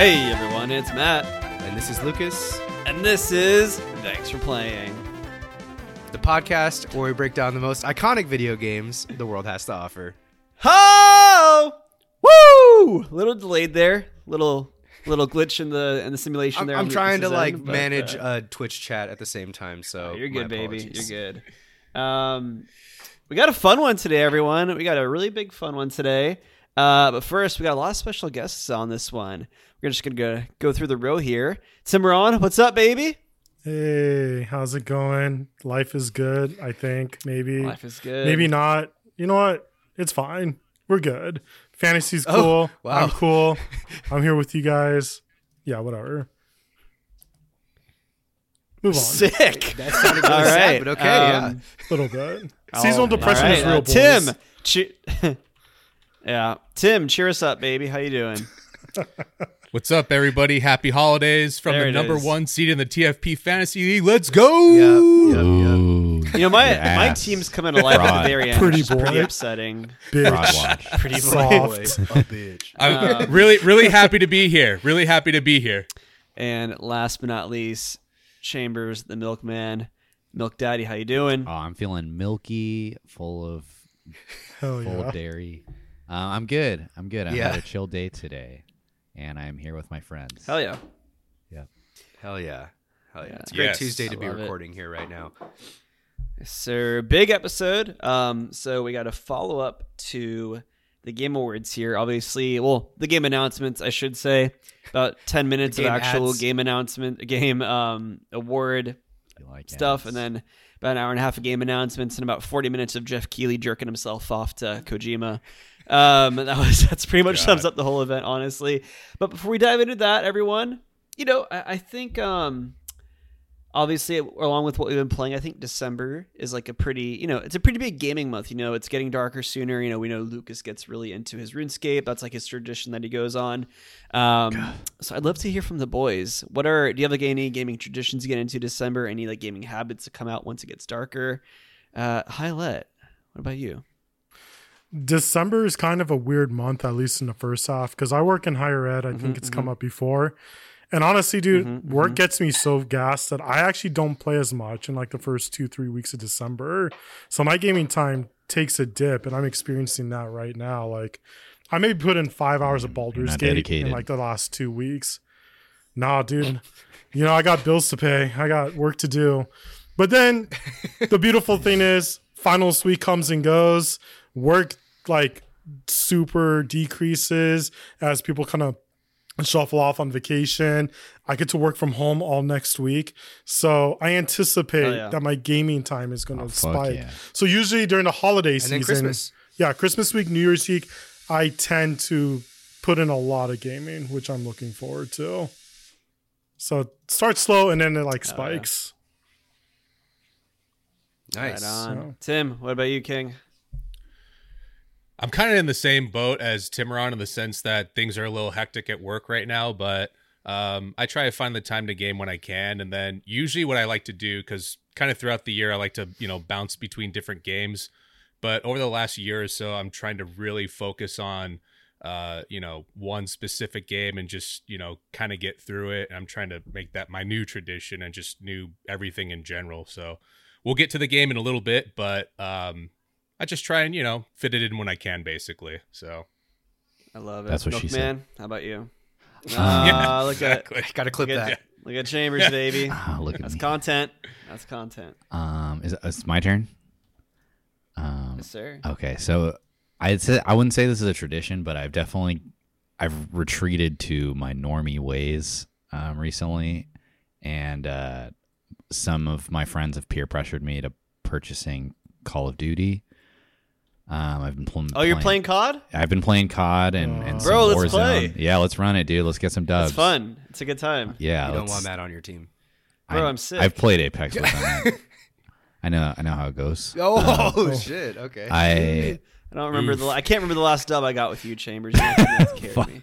Hey everyone, it's Matt, And this is Lucas, and this is Thanks for Playing. the podcast where we break down the most iconic video games the world has to offer. Ho! Woo! Little delayed there, little little glitch in the in the simulation I'm, there. I'm trying to like end, but, manage uh, a Twitch chat at the same time, so you're good, baby. You're good. Um, we got a fun one today, everyone. We got a really big fun one today. Uh, but first, we got a lot of special guests on this one. We're just gonna go go through the row here. Timron, what's up, baby? Hey, how's it going? Life is good, I think. Maybe. Life is good. Maybe not. You know what? It's fine. We're good. Fantasy's Oh, cool. wow. I'm cool. I'm here with you guys. Yeah, whatever. Move on. sick. That sounded really All sad, right, but okay, yeah. um, A little bit. Oh, Seasonal depression all is real, uh, boys. Tim, che- yeah, Tim, cheer us up, baby. How you doing? What's up, everybody? Happy holidays from There the it number is. one seed in the TFP Fantasy League. Let's go! Yep, yep, yep. Ooh. You know, my Your my ass. team's coming alive life at the Fraud. very end. Pretty which is pretty boy. upsetting. Bitch. Watch. Pretty Soft. A bitch. I'm really, really happy to be here. Really happy to be here. And last but not least, Chambers, the milkman, Milk Daddy. How you doing? Oh, I'm feeling milky, full of Hell full yeah. of dairy. Uh, I'm good. I'm good. I Yeah. had a chill day today, and I'm here with my friends. Hell yeah. Yeah. Hell yeah. Hell yeah. Yeah. It's a great Yes. Tuesday to I be love it. recording here right now. So big episode. Um, so we got a follow up to the game awards here. Obviously, well, the game announcements, I should say. About ten minutes of actual ads. game announcement, game um award like stuff, ads. and then about an hour and a half of game announcements, and about forty minutes of Geoff Keighley jerking himself off to Kojima. Um, that was that's pretty much sums up the whole event, honestly. But before we dive into that, everyone, you know, I, I think um, obviously along with what we've been playing, I think December is like a pretty, you know, it's a pretty big gaming month. You know, it's getting darker sooner. You know, we know Lucas gets really into his RuneScape. That's like his tradition that he goes on. Um, so I'd love to hear from the boys. What are do you have like any gaming traditions you get into December? Any like gaming habits that come out once it gets darker? Uh, Highlight. What about you? December is kind of a weird month, at least in the first half, because I work in higher ed. I Mm-hmm, think it's mm-hmm. come up before. And honestly, dude, mm-hmm, mm-hmm. work gets me so gassed that I actually don't play as much in like the first two, three weeks of December. So my gaming time takes a dip, and I'm experiencing that right now. Like, I maybe put in five hours of mm, Baldur's not Gate in like the last two weeks. Nah, dude. you know, I got bills to pay. I got work to do. But then the beautiful thing is, finals week comes and goes. Work like super decreases as people kind of shuffle off on vacation. I get to work from home all next week. So I anticipate Oh, yeah. that my gaming time is going to Oh, spike. yeah. So usually during the holiday And season, Christmas. yeah, Christmas week, New Year's week, I tend to put in a lot of gaming, which I'm looking forward to. So it starts slow and then it like Oh, yeah. spikes. Nice. Right on. So- Tim, what about you, King? I'm kind of in the same boat as Timuron in the sense that things are a little hectic at work right now, but um, I try to find the time to game when I can. And then usually what I like to do, because kind of throughout the year, I like to, you know, bounce between different games. But over the last year or so, I'm trying to really focus on, uh, you know, one specific game and just, you know, kind of get through it. And I'm trying to make that my new tradition and just new everything in general. So we'll get to the game in a little bit, but um, I just try and you know fit it in when I can, basically. So I love it. That's what she Milkman, How about you? Uh, Ah, look exactly. Gotta clip at that. look at look at Chambers, baby. Ah, look at That's me. content. That's content. um, is it, it's my turn? Um, Yes, sir. Okay, so I'd say I wouldn't say this is a tradition, but I've definitely I've retreated to my normie ways um, recently, and uh, some of my friends have peer pressured me to purchasing Call of Duty. Um, I've been pl- Oh, you're playing COD? I've been playing COD and, and some Bro, let's Warzone. play. Yeah, let's run it, dude. Let's get some dubs. It's fun. It's a good time. Yeah, You don't want Matt on your team. Bro, I, I'm sick. I've played Apex with him. I know. I know how it goes. Oh, shit. Okay. I I don't remember the. I can't remember the last dub I got with you, Chambers. You have to carry me.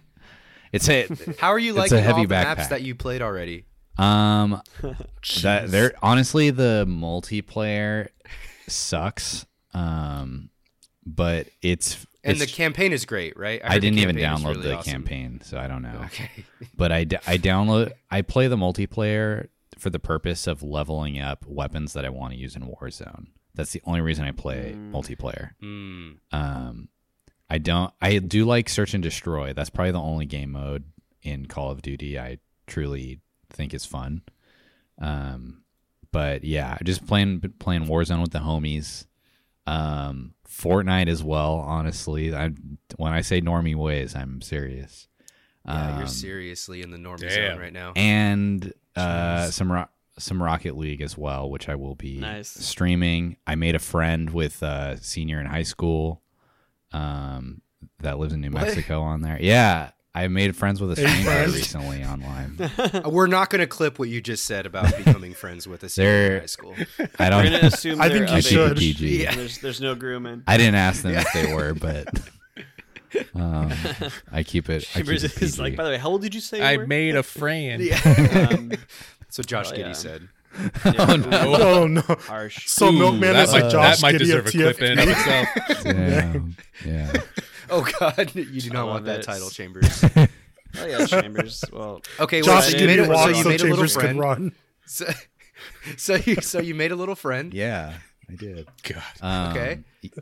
it's a How are you It's a liking heavy all the backpack. maps that you played already? Um, that they're honestly the multiplayer sucks. Um, but it's And the campaign is great, right? I, the didn't even download really the awesome. campaign, so I don't know. Okay. But I I download I play the multiplayer for the purpose of leveling up weapons that I want to use in Warzone. That's the only reason I play multiplayer. Mm. Um, I don't. I do like search and destroy. That's probably the only game mode in Call of Duty I truly think is fun. Um, but yeah, just playing playing Warzone with the homies. Um, Fortnite as well. Honestly, I when I say normie ways, I'm serious. Yeah, Um, you're seriously in the normie damn. zone right now. and uh, some ro- some Rocket League as well, which I will be Nice. streaming. I made a friend with a senior in high school um, that lives in New What? Mexico on there. Yeah, I made friends with a stranger friend. recently online. Uh, We're not going to clip what you just said about becoming friends with a senior in high school. I We're don't. gonna assume I think you of I keep it should. age. PG. Yeah. There's there's no grooming. I didn't ask them if they were, but um, I keep it. I keep Chambers it is like, by the way, how old did you say you I were? made a friend. Um, That's what Josh Oh, Giddey yeah. said. yeah, Oh no! Harsh. So Ooh, Milkman that is might, a Josh that might Giddey deserve of a clip in of TFP. itself. Damn. yeah. Oh God, you do I not love want that it. title, Chambers. Oh yeah, Chambers. Well, Okay, Josh well, so you made Giddey a, so walks you so made a little Chambers could friend. run. So, so you so you made a little friend. Yeah, I did. God. Um, Okay.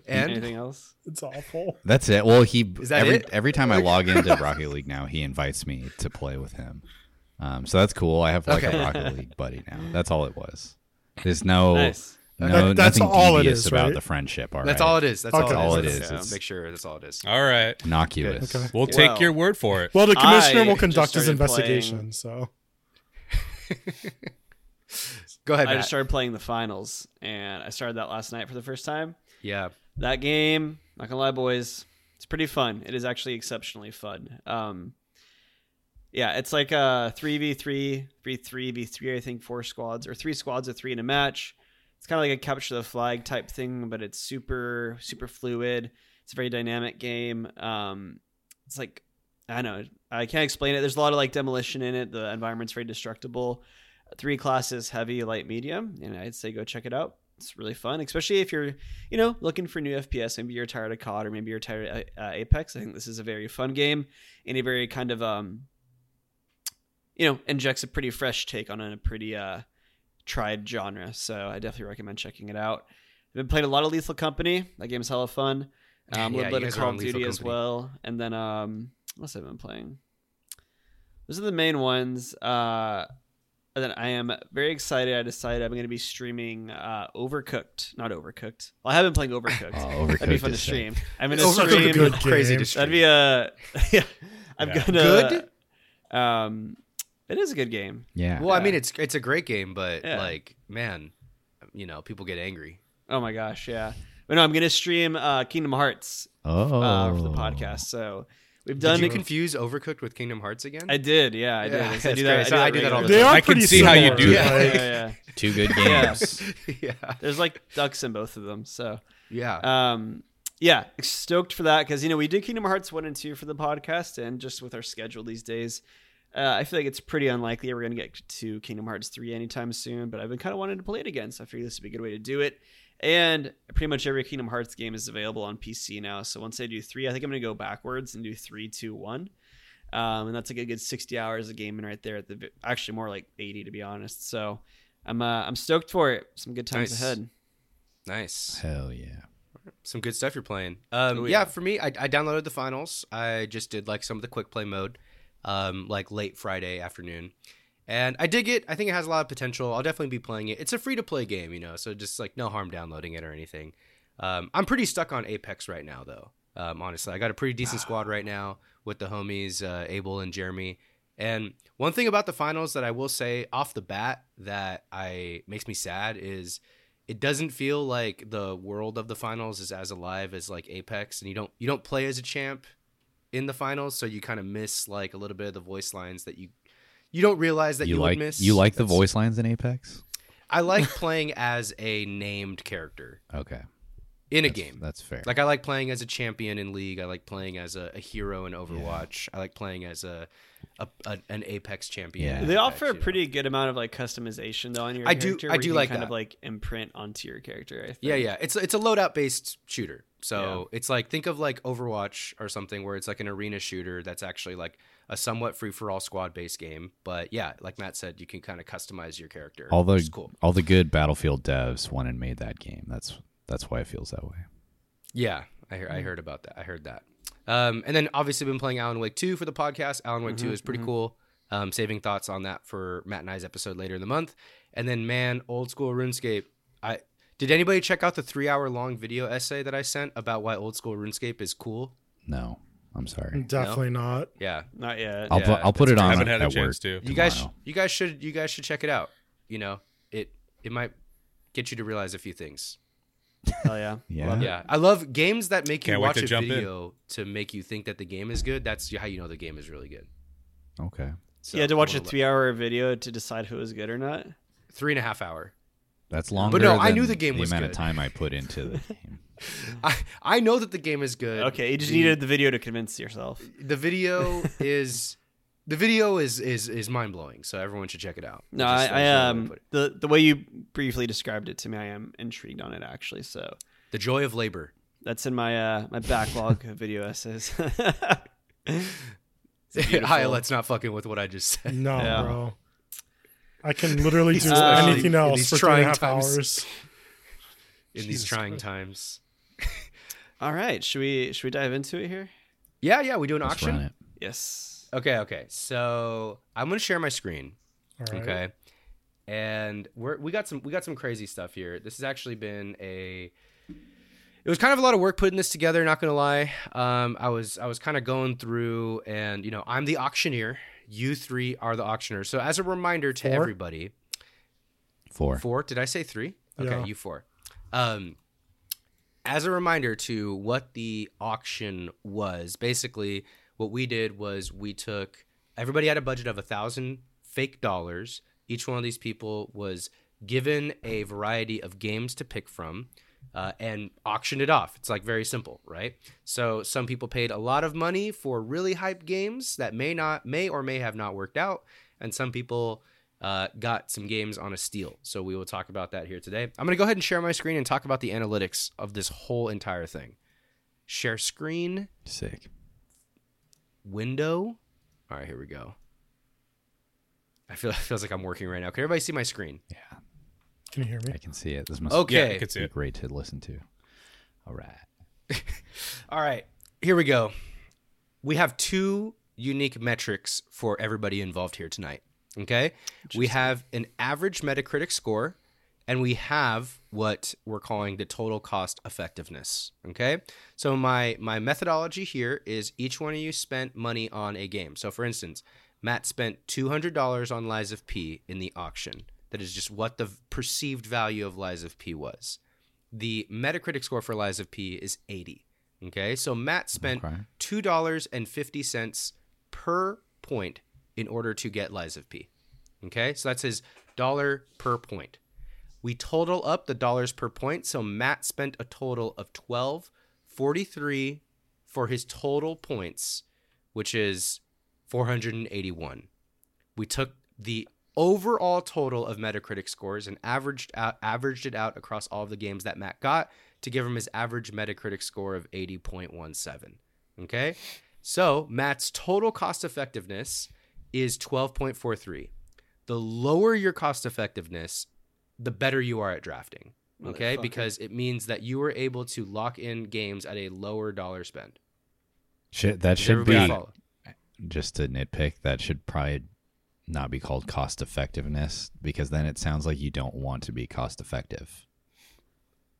And anything else? It's awful. That's it. Well, he Is that every it? every time I log into Rocket League now, he invites me to play with him. Um, so that's cool. I have like Okay. a Rocket League buddy now. That's all it was. There's no Nice. No That- that's nothing all it devious is, about right? the friendship. All right, that's all it is. That's Okay. all All it it is. is. Let's It's- Make sure that's all it is. All right. innocuous. Okay. We'll take Well- your word for it. Well, the commissioner I will conduct his started investigation. So Go ahead, I Matt. just started playing the finals, and I started that last night for the first time. yeah. That game, not gonna lie, boys, it's pretty fun. It is actually exceptionally fun. Um, yeah, it's like a three v three, v three v three. I think four squads or three squads of three in a match. It's kind of like a capture the flag type thing, but it's super super fluid. It's a very dynamic game. Um, it's like I don't know. I can't explain it. There's a lot of like demolition in it. The environment's very destructible. Three classes: heavy, light, medium. And I'd say go check it out. It's really fun, especially if you're, you know, looking for new FPS. Maybe you're tired of COD, or maybe you're tired of uh, Apex. I think this is a very fun game and a very kind of, um, you know, injects a pretty fresh take on a pretty uh, tried genre. So I definitely recommend checking it out. I've been playing a lot of Lethal Company. That game's hella fun. Um, a Yeah, little you bit of Call of Duty as well, and then um, what else have I been playing? Those are the main ones. Uh, and then I am very excited. I decided I'm going to be streaming uh, Overcooked, not Overcooked. Well, I have been playing Overcooked. Oh, Overcooked That'd be fun to is stream. I'm going to stream. crazy to stream. That'd be a. yeah, I'm Yeah. gonna. Good? Um, it is a good game. Yeah. Well, I mean, it's it's a great game, but Yeah. like, man, you know, people get angry. Oh my gosh, yeah. But no, I'm gonna stream uh, Kingdom Hearts oh, uh, for the podcast. So we've Did done. you confuse Overcooked with Kingdom Hearts again? I did, yeah, I Yeah, did. I that's do that. great. So I do that all the regularly. they are I can pretty see how you similar, do Yeah, like- yeah, yeah. two good games. yeah, There's like ducks in both of them. So, yeah. um, yeah, stoked for that because you know we did Kingdom Hearts one and two for the podcast, and just with our schedule these days, uh, I feel like it's pretty unlikely we're gonna get to Kingdom Hearts three anytime soon. But I've been kind of wanting to play it again, so I figured this would be a good way to do it. And pretty much every Kingdom Hearts game is available on PC now. So once I do three, I think I'm gonna go backwards and do three, two, one. Um, and that's like a good 60 hours of gaming right there. At the actually more like 80 to be honest. So I'm uh, I'm stoked for it. Some good times Nice. ahead. nice. Hell yeah. Some good stuff you're playing. Um, Oh, yeah. yeah. for me, I, I downloaded the finals. I just did like some of the quick play mode, um, like late Friday afternoon, and I dig it. I think it has a lot of potential. I'll definitely be playing it. It's a free to play game, you know, so just like no harm downloading it or anything. Um, I'm pretty stuck on Apex right now, though. Um, honestly, I got a pretty decent squad right now with the homies uh, Abel and Jeremy. And one thing about the finals that I will say off the bat that I makes me sad is it doesn't feel like the world of the finals is as alive as like Apex, and you don't you don't play as a champ in the finals, so you kind of miss like a little bit of the voice lines that you you don't realize that you, You like miss. you like the voice lines in Apex? I like playing as a named character Okay. In a That's- game. That's fair. Like I like playing as a champion in League. I like playing as a, a hero in Overwatch. I like playing as a, a, a an Apex champion. Yeah. in They Apex, offer you a know? pretty good amount of like customization though on your I do- I do you can like kind that. of like imprint onto your character. I think. Yeah, yeah. It's it's a loadout based shooter. So it's like think of like Overwatch or something where it's like an arena shooter that's actually like a somewhat free for all squad based game. But yeah, like Matt said, you can kind of customize your character. all the cool. all the good Battlefield devs went and made that game. That's that's why it feels that way. Yeah, I heard, I heard about that. I heard that. Um, and then obviously been playing Alan Wake 2 for the podcast. Alan Wake 2 is pretty cool. Um, saving thoughts on that for Matt and I's episode later in the month. And then man, old school RuneScape. I did anybody check out the three hour long video essay that I sent about why old school RuneScape is cool? No, I'm sorry. Definitely not. Yeah, Not yet. I'll Yeah, put I'll put it I on haven't had a at chance work. to. you tomorrow. guys, you guys should you guys should check it out. You know, it it might get you to realize a few things. Hell yeah. Yeah. Love. Yeah, I love games that make you Can't wait watch a jump in. video to make you think that the game is good. That's how you know the game is really good. Okay. So you had to watch a wanna three-hour video to decide who was good or not. three and a half hour. That's longer. But no, I knew the game the was amount good. of time I put into the game. I I know that the game is good. Okay, you just The- needed the video to convince yourself. the video is the video is is is mind blowing. So everyone should check it out. No, Just- I, I that's the way um the the way you briefly described it to me, I am intrigued on it actually. So the joy of labor. that's in my uh my backlog of video essays. Hi, let's not fucking with what I just said. No, Yeah. bro. I can literally do Especially anything in else these for three trying half times. hours. In these trying Christ. times. All right, should we should we dive into it here? Yeah, yeah, we do an Let's run auction. it. Yes. Okay, okay. So I'm gonna share my screen. All right. Okay. And we're we got some we got some crazy stuff here. This has actually been a it was kind of a lot of work putting this together, not gonna lie. Um I was I was kind of going through and you know, I'm the auctioneer. You three are the auctioneers. So as a reminder to Four? everybody, Four. Four? Did I say three? Okay, Yeah. you four. Um, as a reminder to what the auction was, basically what we did was we took everybody had a budget of a thousand fake dollars. Each one of these people was given a variety of games to pick from. Uh, and auctioned it off. It's like very simple, right? So some people paid a lot of money for really hype games that may not, may or may have not worked out, and some people uh, got some games on a steal. So we will talk about that here today. I'm to go ahead and share my screen and talk about the analytics of this whole entire thing. Share screen, Sick. Window. All right, here we go. I feel it feels like I'm working right now. Can everybody see my screen? Yeah, Can you hear me? I can see it. This must Okay. I could see be it. great to listen to. All right. All right, here we go. We have two unique metrics for everybody involved here tonight. Okay, we have an average Metacritic score, and we have what we're calling the total cost effectiveness. Okay, so my my methodology here is each one of you spent money on a game. So for instance, Matt spent two hundred dollars on Lies of P in the auction. That is just what the perceived value of Lies of P was the Metacritic score for Lies of P is 80. Okay, so Matt spent Okay. two dollars and fifty cents per point in order to get Lies of P. Okay, so that's his dollar per point. We total up the dollars per point, so Matt spent a total of twelve forty three for his total points, which is four hundred and eighty one we took the overall total of Metacritic scores and averaged out averaged it out across all of the games that Matt got to give him his average Metacritic score of 80.17. Okay? So, Matt's total cost effectiveness is 12.43. The lower your cost effectiveness, the better you are at drafting. Okay? Because it means that you were able to lock in games at a lower dollar spend. Should, that Does should be follow? just a nitpick. That should probably not be called cost effectiveness because then it sounds like you don't want to be cost effective.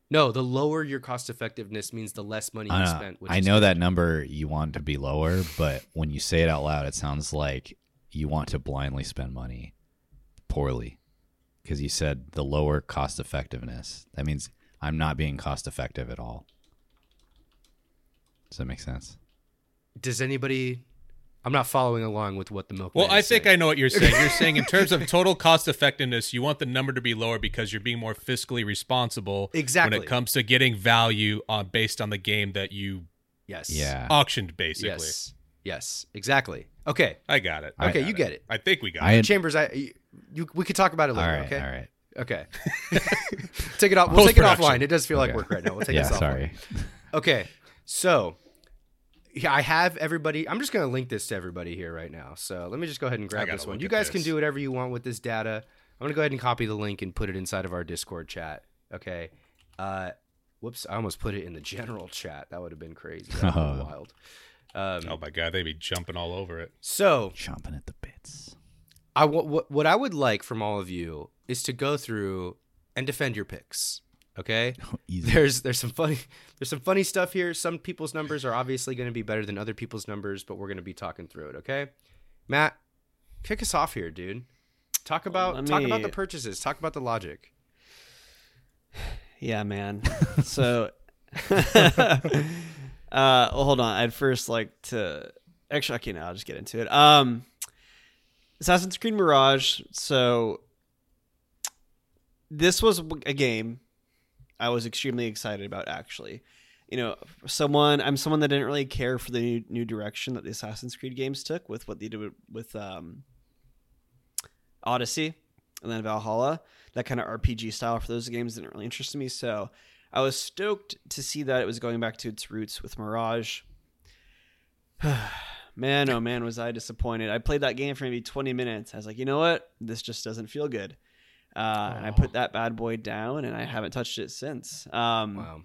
No, the lower your cost effectiveness means the less money you I know, spent. which I know good. that number you want to be lower, but when you say it out loud, it sounds like you want to blindly spend money poorly because you said the lower cost effectiveness. That means I'm not being cost effective at all. Does that make sense? Does anybody? I'm not following along with what the milk. Well, I think I know what you're saying. You're saying in terms of total cost effectiveness, you want the number to be lower because you're being more fiscally responsible Exactly. when it comes to getting value on based on the game that you Yes. Yeah. auctioned basically. Yes. Yes. Exactly. Okay. I got it. Okay. got you get it. I think we got I it. had, Chambers. I. You. We could talk about it later. right, okay. all right. Okay. take it off. We'll take it offline. It does feel like Okay. work right now. We'll take Yeah, this offline. sorry. Okay. So. Yeah, I have everybody. I'm just going to link this to everybody here right now. So let me just go ahead and grab this one. You at guys can do whatever you want with this data. I'm going to go ahead and copy the link and put it inside of our Discord chat. Okay. Uh, whoops. I almost put it in the general chat. That would have been crazy. That would've been wild. Um, Oh my god, they'd be jumping all over it. so Chomping at the bits. I what, what what I would like from all of you is to go through and defend your picks. Okay. Easy. There's there's some funny there's some funny stuff here. Some people's numbers are obviously going to be better than other people's numbers, but we're going to be talking through it. Okay. Matt, kick us off here, dude. Talk about let talk about the purchases. Talk about the logic. Yeah, man. so, uh, well, hold on. I'd first like to actually, okay, now I'll just get into it. Um, Assassin's Creed Mirage. So, this was a game I was extremely excited about. Actually, you know, someone I'm someone that didn't really care for the new, new direction that the Assassin's Creed games took with what they did with, um, Odyssey and then Valhalla. That kind of RPG style for those games didn't really interest me. So I was stoked to see that it was going back to its roots with Mirage. man, oh man, was I disappointed. I played that game for maybe 20 minutes. I was like, you know what? This just doesn't feel good. Uh, And I put that bad boy down and I haven't touched it since. Um, Wow.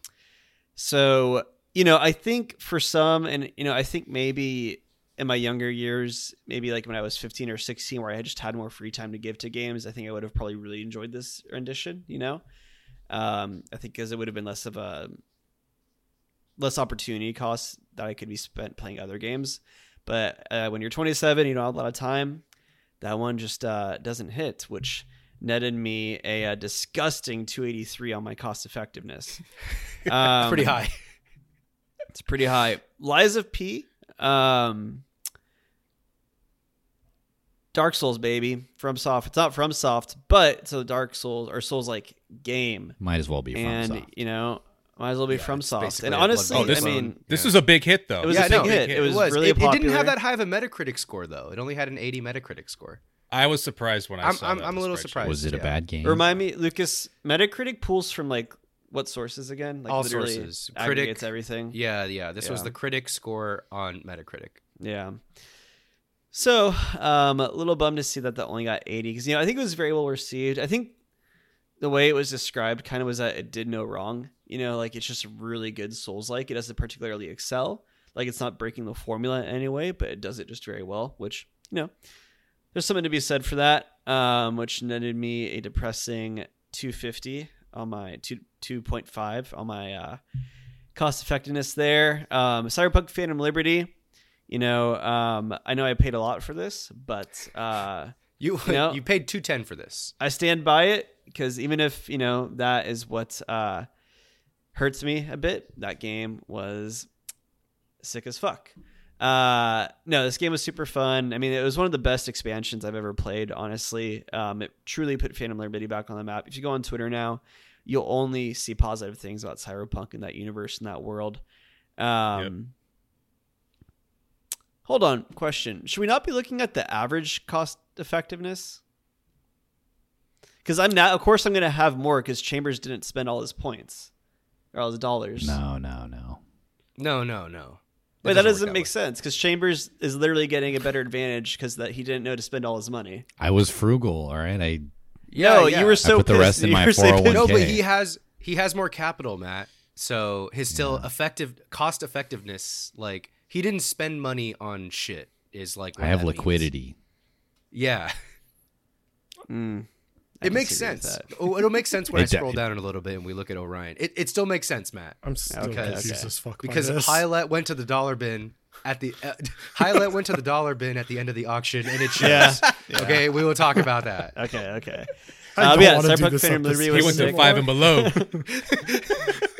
so, you know, I think for some, and, you know, I think maybe in my younger years, maybe like when I was 15 or 16, where I just had more free time to give to games, I think I would have probably really enjoyed this rendition, you know? Um, I think because it would have been less of a, less opportunity costs that I could be spent playing other games. But uh, when you're 27, you don't have a lot of time. That one just uh, doesn't hit, which netted me a, uh disgusting 283 on my cost effectiveness. Um, Pretty high. It's pretty high. Lies of P. Um, Dark Souls, baby, FromSoft. It's not FromSoft, but it's a Dark Souls or Souls like game, Might as well be from and Soft. you know, might as well be Yeah, from it's Soft. And honestly, Oh, this I mean, this Yeah. was a big hit though. It was yeah, a big no, hit. It was was. really it, it didn't have that high of a Metacritic score though. It only had an 80 Metacritic score. I was surprised when I I'm- saw I'm- that I'm a little surprised. was it a bad game? Remind me, Lucas. Metacritic pulls from like what sources again? Like All literally sources. Critic- aggregates everything. Yeah, yeah. This was the critic score on Metacritic. Yeah. So, um, a little bummed to see that that only got 80 because you know I think it was very well received. I think the way it was described kind of was that it did no wrong. You know, like it's just really good Souls like. It doesn't particularly excel. Like it's not breaking the formula in any way, but it does it just very well. Which you know, there's something to be said for that. Um, which netted me a depressing 250 on my two 2.5 on my uh, cost effectiveness there. Um, Cyberpunk Phantom Liberty. You know, um, I know I paid a lot for this, but uh, You You know- you paid 210 for this. I stand by it because even if you know that is what uh, hurts me a bit, that game was sick as fuck. Uh, no, this game was super fun. I mean, it was one of the best expansions I've ever played. Honestly, um, it truly put Phantom Liberty back on the map. If you go on Twitter now, you'll only see positive things about Cyberpunk and that universe and that world. Um, Hold on, question: Should we not be looking at the average cost effectiveness? Because I'm not. Of course, I'm going to have more because Chambers didn't spend all his points or all his dollars. No, no, no. No, no, no. Wait, that work doesn't that make way. sense because Chambers is literally getting a better advantage because that he didn't know to spend all his money. I was frugal. All right. I Yeah, no, yeah. you were so put the rest that in you my were 401k. No, but he has he has more capital, Matt. So his still effective cost effectiveness, like he didn't spend money on shit. Is like what I have that means. liquidity. Yeah, Mm, I it makes sense. Oh, it'll make sense when I scroll down in a little bit and we look at Orion. It, it still makes sense, Matt, I'm still Okay, confused okay. as fuck by because this. Hylet went to the dollar bin at the uh, Hylet went to the dollar bin at the end of the auction, and it shows. Yeah. Okay, we will talk about that. Okay, okay. I Uh, don't yeah, wanna do this Phantom episode Liberty He went to five and below.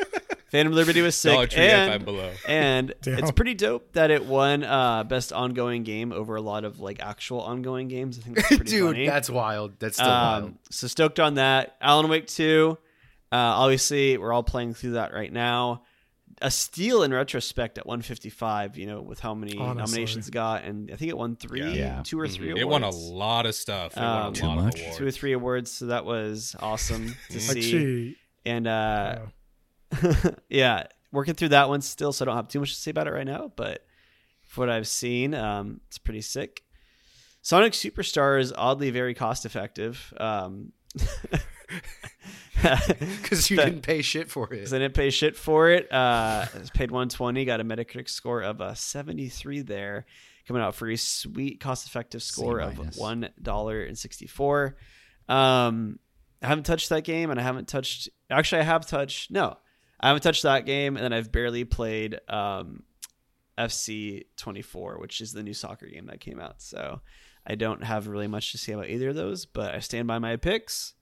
Phantom Liberty was sick, Dollar Tree and, FM below. and Damn. it's pretty dope that it won uh, best ongoing game over a lot of like actual ongoing games. I think that's pretty Dude, funny. that's wild. That's still wild. Um, so stoked on that. Alan Wake 2. Uh, obviously, we're all playing through that right now. A steal in retrospect at 155, you know, with how many Honestly. nominations it got. And I think it won three, Yeah. two or 3 It awards. won a lot of stuff. It Um, won a Too lot much? of awards. Two or three awards. So that was awesome to see. Actually, And uh, uh, yeah, working through that one still, so I don't have too much to say about it right now. But for what I've seen, um, it's pretty sick. Sonic Superstar is oddly very cost effective. Um, Because you didn't pay shit for it. because I didn't pay shit for it. Uh, paid 120, got a Metacritic score of a 73 there, coming out for a sweet cost effective score of one dollar and 64. Um, I haven't touched that game, and I haven't touched. Actually, I have touched. No, I haven't touched that game, and then I've barely played um, FC 24, which is the new soccer game that came out. So I don't have really much to say about either of those, but I stand by my picks.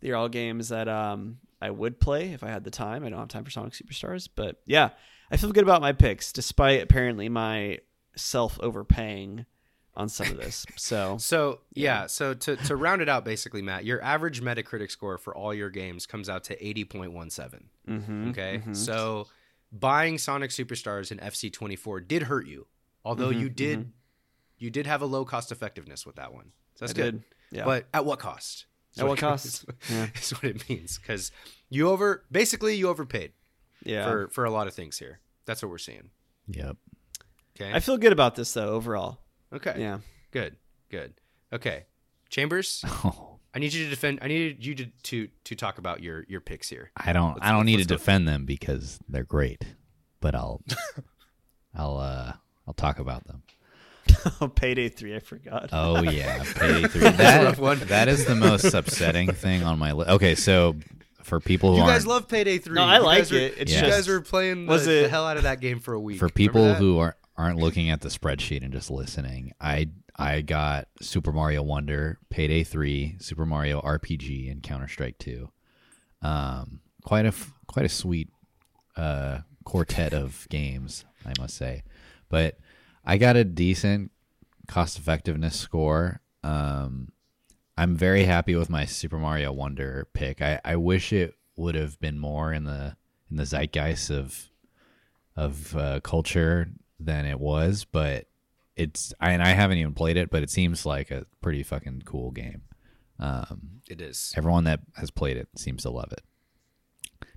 They're all games that um, I would play if I had the time. I don't have time for Sonic Superstars, but yeah, I feel good about my picks, despite apparently my self overpaying on some of this. So So yeah, so to, to round it out, basically, Matt, your average Metacritic score for all your games comes out to eighty point one seven. mhm, Okay, mhm. so buying Sonic Superstars and FC twenty four did hurt you, although you Mhm, did you did have a low cost effectiveness with that one. So that's I good. did. Yeah. But at what cost? Is At what it- cost? is- Yeah. is what it means because you over basically you overpaid yeah. for for a lot of things here. That's what we're seeing. Yep. Okay. I feel good about this though overall. Okay. Yeah. Good. Good. Okay. Chambers, Oh, I need you to defend. I need you to to to talk about your your picks here. I don't. Let's- I don't need to go. defend them because they're great, but I'll. I'll. uh I'll talk about them. Oh, Payday three, I forgot. Oh yeah, Payday three. That's That one. that is the most upsetting thing on my list. Okay, so for people who You aren't guys love Payday Three. No, I You like guys were- it. It's you just- guys were playing the, Was the it- hell out of that game for a week. for people who aren't aren't looking at the spreadsheet and just listening, I I got Super Mario Wonder, Payday Three, Super Mario RPG, and Counter Strike Two. Um, quite a quite a sweet uh, quartet of games, I must say. But I got a decent cost effectiveness score. Um, I'm very happy with my Super Mario Wonder pick. I, I wish it would have been more in the in the zeitgeist of of uh, culture than it was, but it's I, and I haven't even played it, but it seems like a pretty fucking cool game. Um, it is. everyone that has played it seems to love it.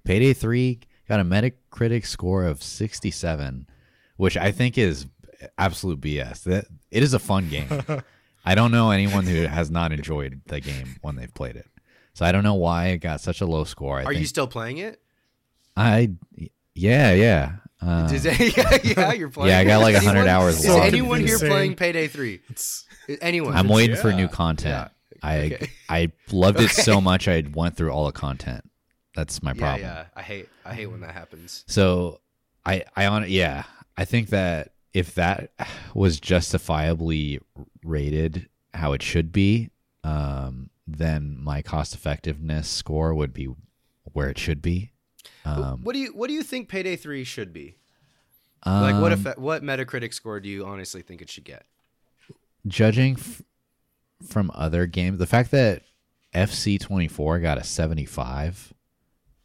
Payday 3 got a Metacritic score of 67, which I think is absolute BS. That it is a fun game. I don't know anyone who has not enjoyed the game when they've played it. So I don't know why it got such a low score. I Are think you still playing it? I yeah, yeah. Uh, Does it- yeah, yeah, you're playing. yeah, I got like Is 100 anyone- hours Is left. anyone here Insane. playing Payday Three? it's Anyone? I'm waiting for new content. I Okay. I loved it so much I went through all the content. That's my yeah, problem. yeah. I hate. I hate when that happens. So I I on yeah, I think that if that was justifiably rated how it should be, um, then my cost effectiveness score would be where it should be. Um, what do you What do you think Payday Three should be? Like, what um, if what Metacritic score do you honestly think it should get? judging f- from other games, the fact that FC twenty four got a seventy five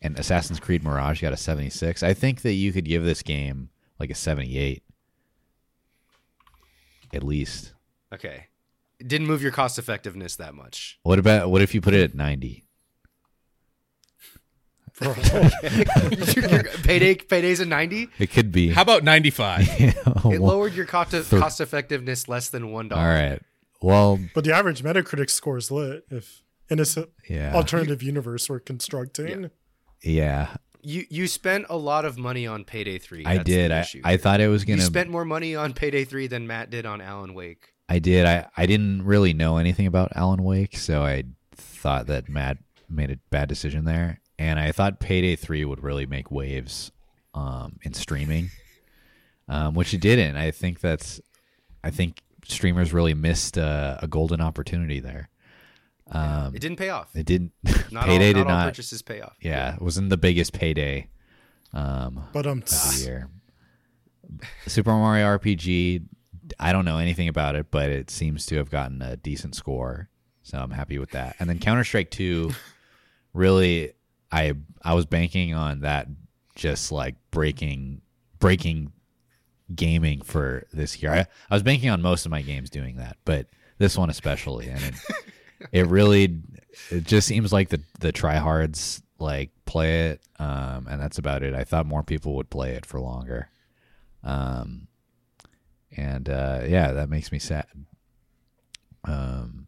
and Assassin's Creed Mirage got a seventy six, I think that you could give this game like a seventy eight, at least. Okay, it didn't move your cost effectiveness that much. What about what if you put it at ninety? Payday Payday's a ninety. It could be. How about 95? It Well, lowered your cost Thir- cost effectiveness less than one dollar. all right. Well, but the average Metacritic score is lit if innocent yeah, alternative universe we're constructing. yeah. You you spent a lot of money on Payday Three. I That's the did. I, issue I here. thought it was gonna. spent more money on Payday Three than Matt did on Alan Wake. I did. I I didn't really know anything about Alan Wake, so I thought that Matt made a bad decision there, and I thought Payday Three would really make waves, um, in streaming, um, which it didn't. I think that's. I think streamers really missed uh, a golden opportunity there. Um, It didn't pay off. it didn't. Not payday all, did not all not. purchases pay off. yeah, it wasn't the biggest payday Um, but um, the year. Super Mario RPG. I don't know anything about it, but it seems to have gotten a decent score, so I'm happy with that. And then Counter Strike Two, really, I I was banking on that just like breaking breaking gaming for this year. I, I was banking on most of my games doing that, but this one especially, and it, it really it just seems like the the tryhards like play it, um, and that's about it. I thought more people would play it for longer, um, and uh, yeah, that makes me sad. Um,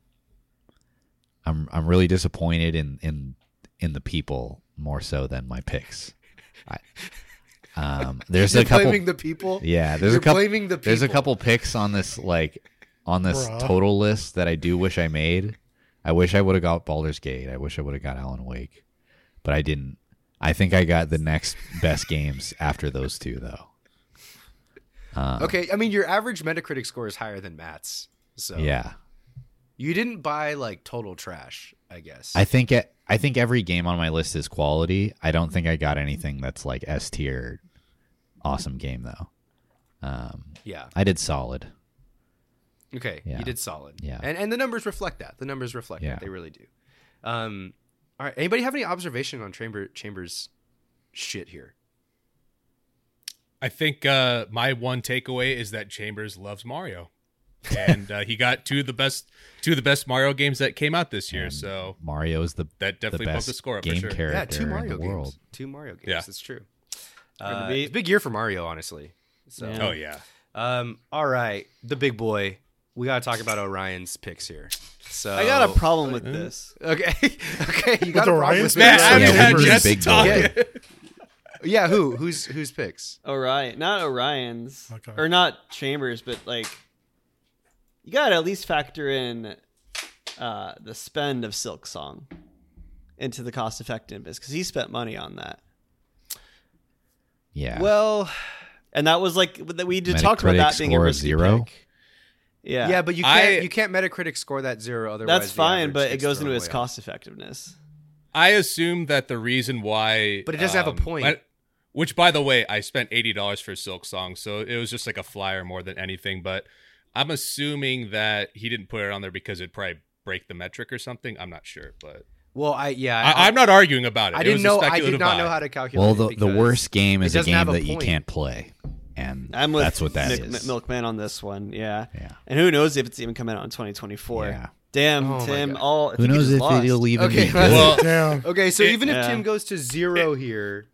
I'm I'm really disappointed in in in the people more so than my picks. I, um, there's You're a couple. blaming the people. Yeah, there's You're a couple. blaming the There's a couple picks on this like on this Bruh. total list that I do wish I made. I wish I would have got Baldur's Gate. I wish I would have got Alan Wake, but I didn't. I think I got the next best games after those two though. Okay, I mean your average Metacritic score is higher than Matt's, so Yeah, you didn't buy like total trash, I guess. I think it, I think every game on my list is quality. I don't think I got anything that's like S tier, awesome game though. Um, yeah. I did solid. Okay, Yeah. you did solid. Yeah. and and the numbers reflect that. The numbers reflect Yeah. that. They really do. Um, all right. Anybody have any observation on Chamber Chambers shit here? I think uh, my one takeaway is that Chambers loves Mario, and uh, he got two of the best two of the best Mario games that came out this year. And so Mario is the that the definitely best bumped the score up for sure. character Yeah, two Mario games. world. Two Mario games. Yeah. that's true. Uh, it's a big year for Mario, honestly. So, Yeah. Oh yeah, um, all right, the big boy. We got to talk about Orion's picks here. So I got a problem with this. Okay, okay, you got a problem Orion's with me. picks? man, Yeah, I've had Chambers. Jess Big talk. boy. Yeah, who? Who's who's picks? Orion, not Orion's, Okay. or not Chambers, but like you got to at least factor in uh, the spend of Silksong into the cost effectiveness because he spent money on that, Yeah. Well, and that was like that we did talk about that being a risky zero? pick. Yeah, yeah, but you can't I- you can't Metacritic score that zero. Otherwise, that's fine, but it goes into its cost effectiveness. I assume that the reason why, But it doesn't have a um, point. I- which, by the way, I spent eighty dollars for Silksong, so it was just like a flyer more than anything. But I'm assuming that he didn't put it on there because it'd probably break the metric or something. I'm not sure, but Well, I yeah, I, I'm not arguing about it. I it didn't was know. I did not buy. know how to calculate. well, it the the worst game is a game a that you can't play, and I'm with that's what that Mc- is. Milkman on this one. Yeah. Yeah. and who knows if it's even coming out in 2024? Yeah. Damn, Oh Tim. All Who knows if lost. it'll even Okay, be good? Well, Damn. Okay, so even if Yeah. Tim goes to zero here,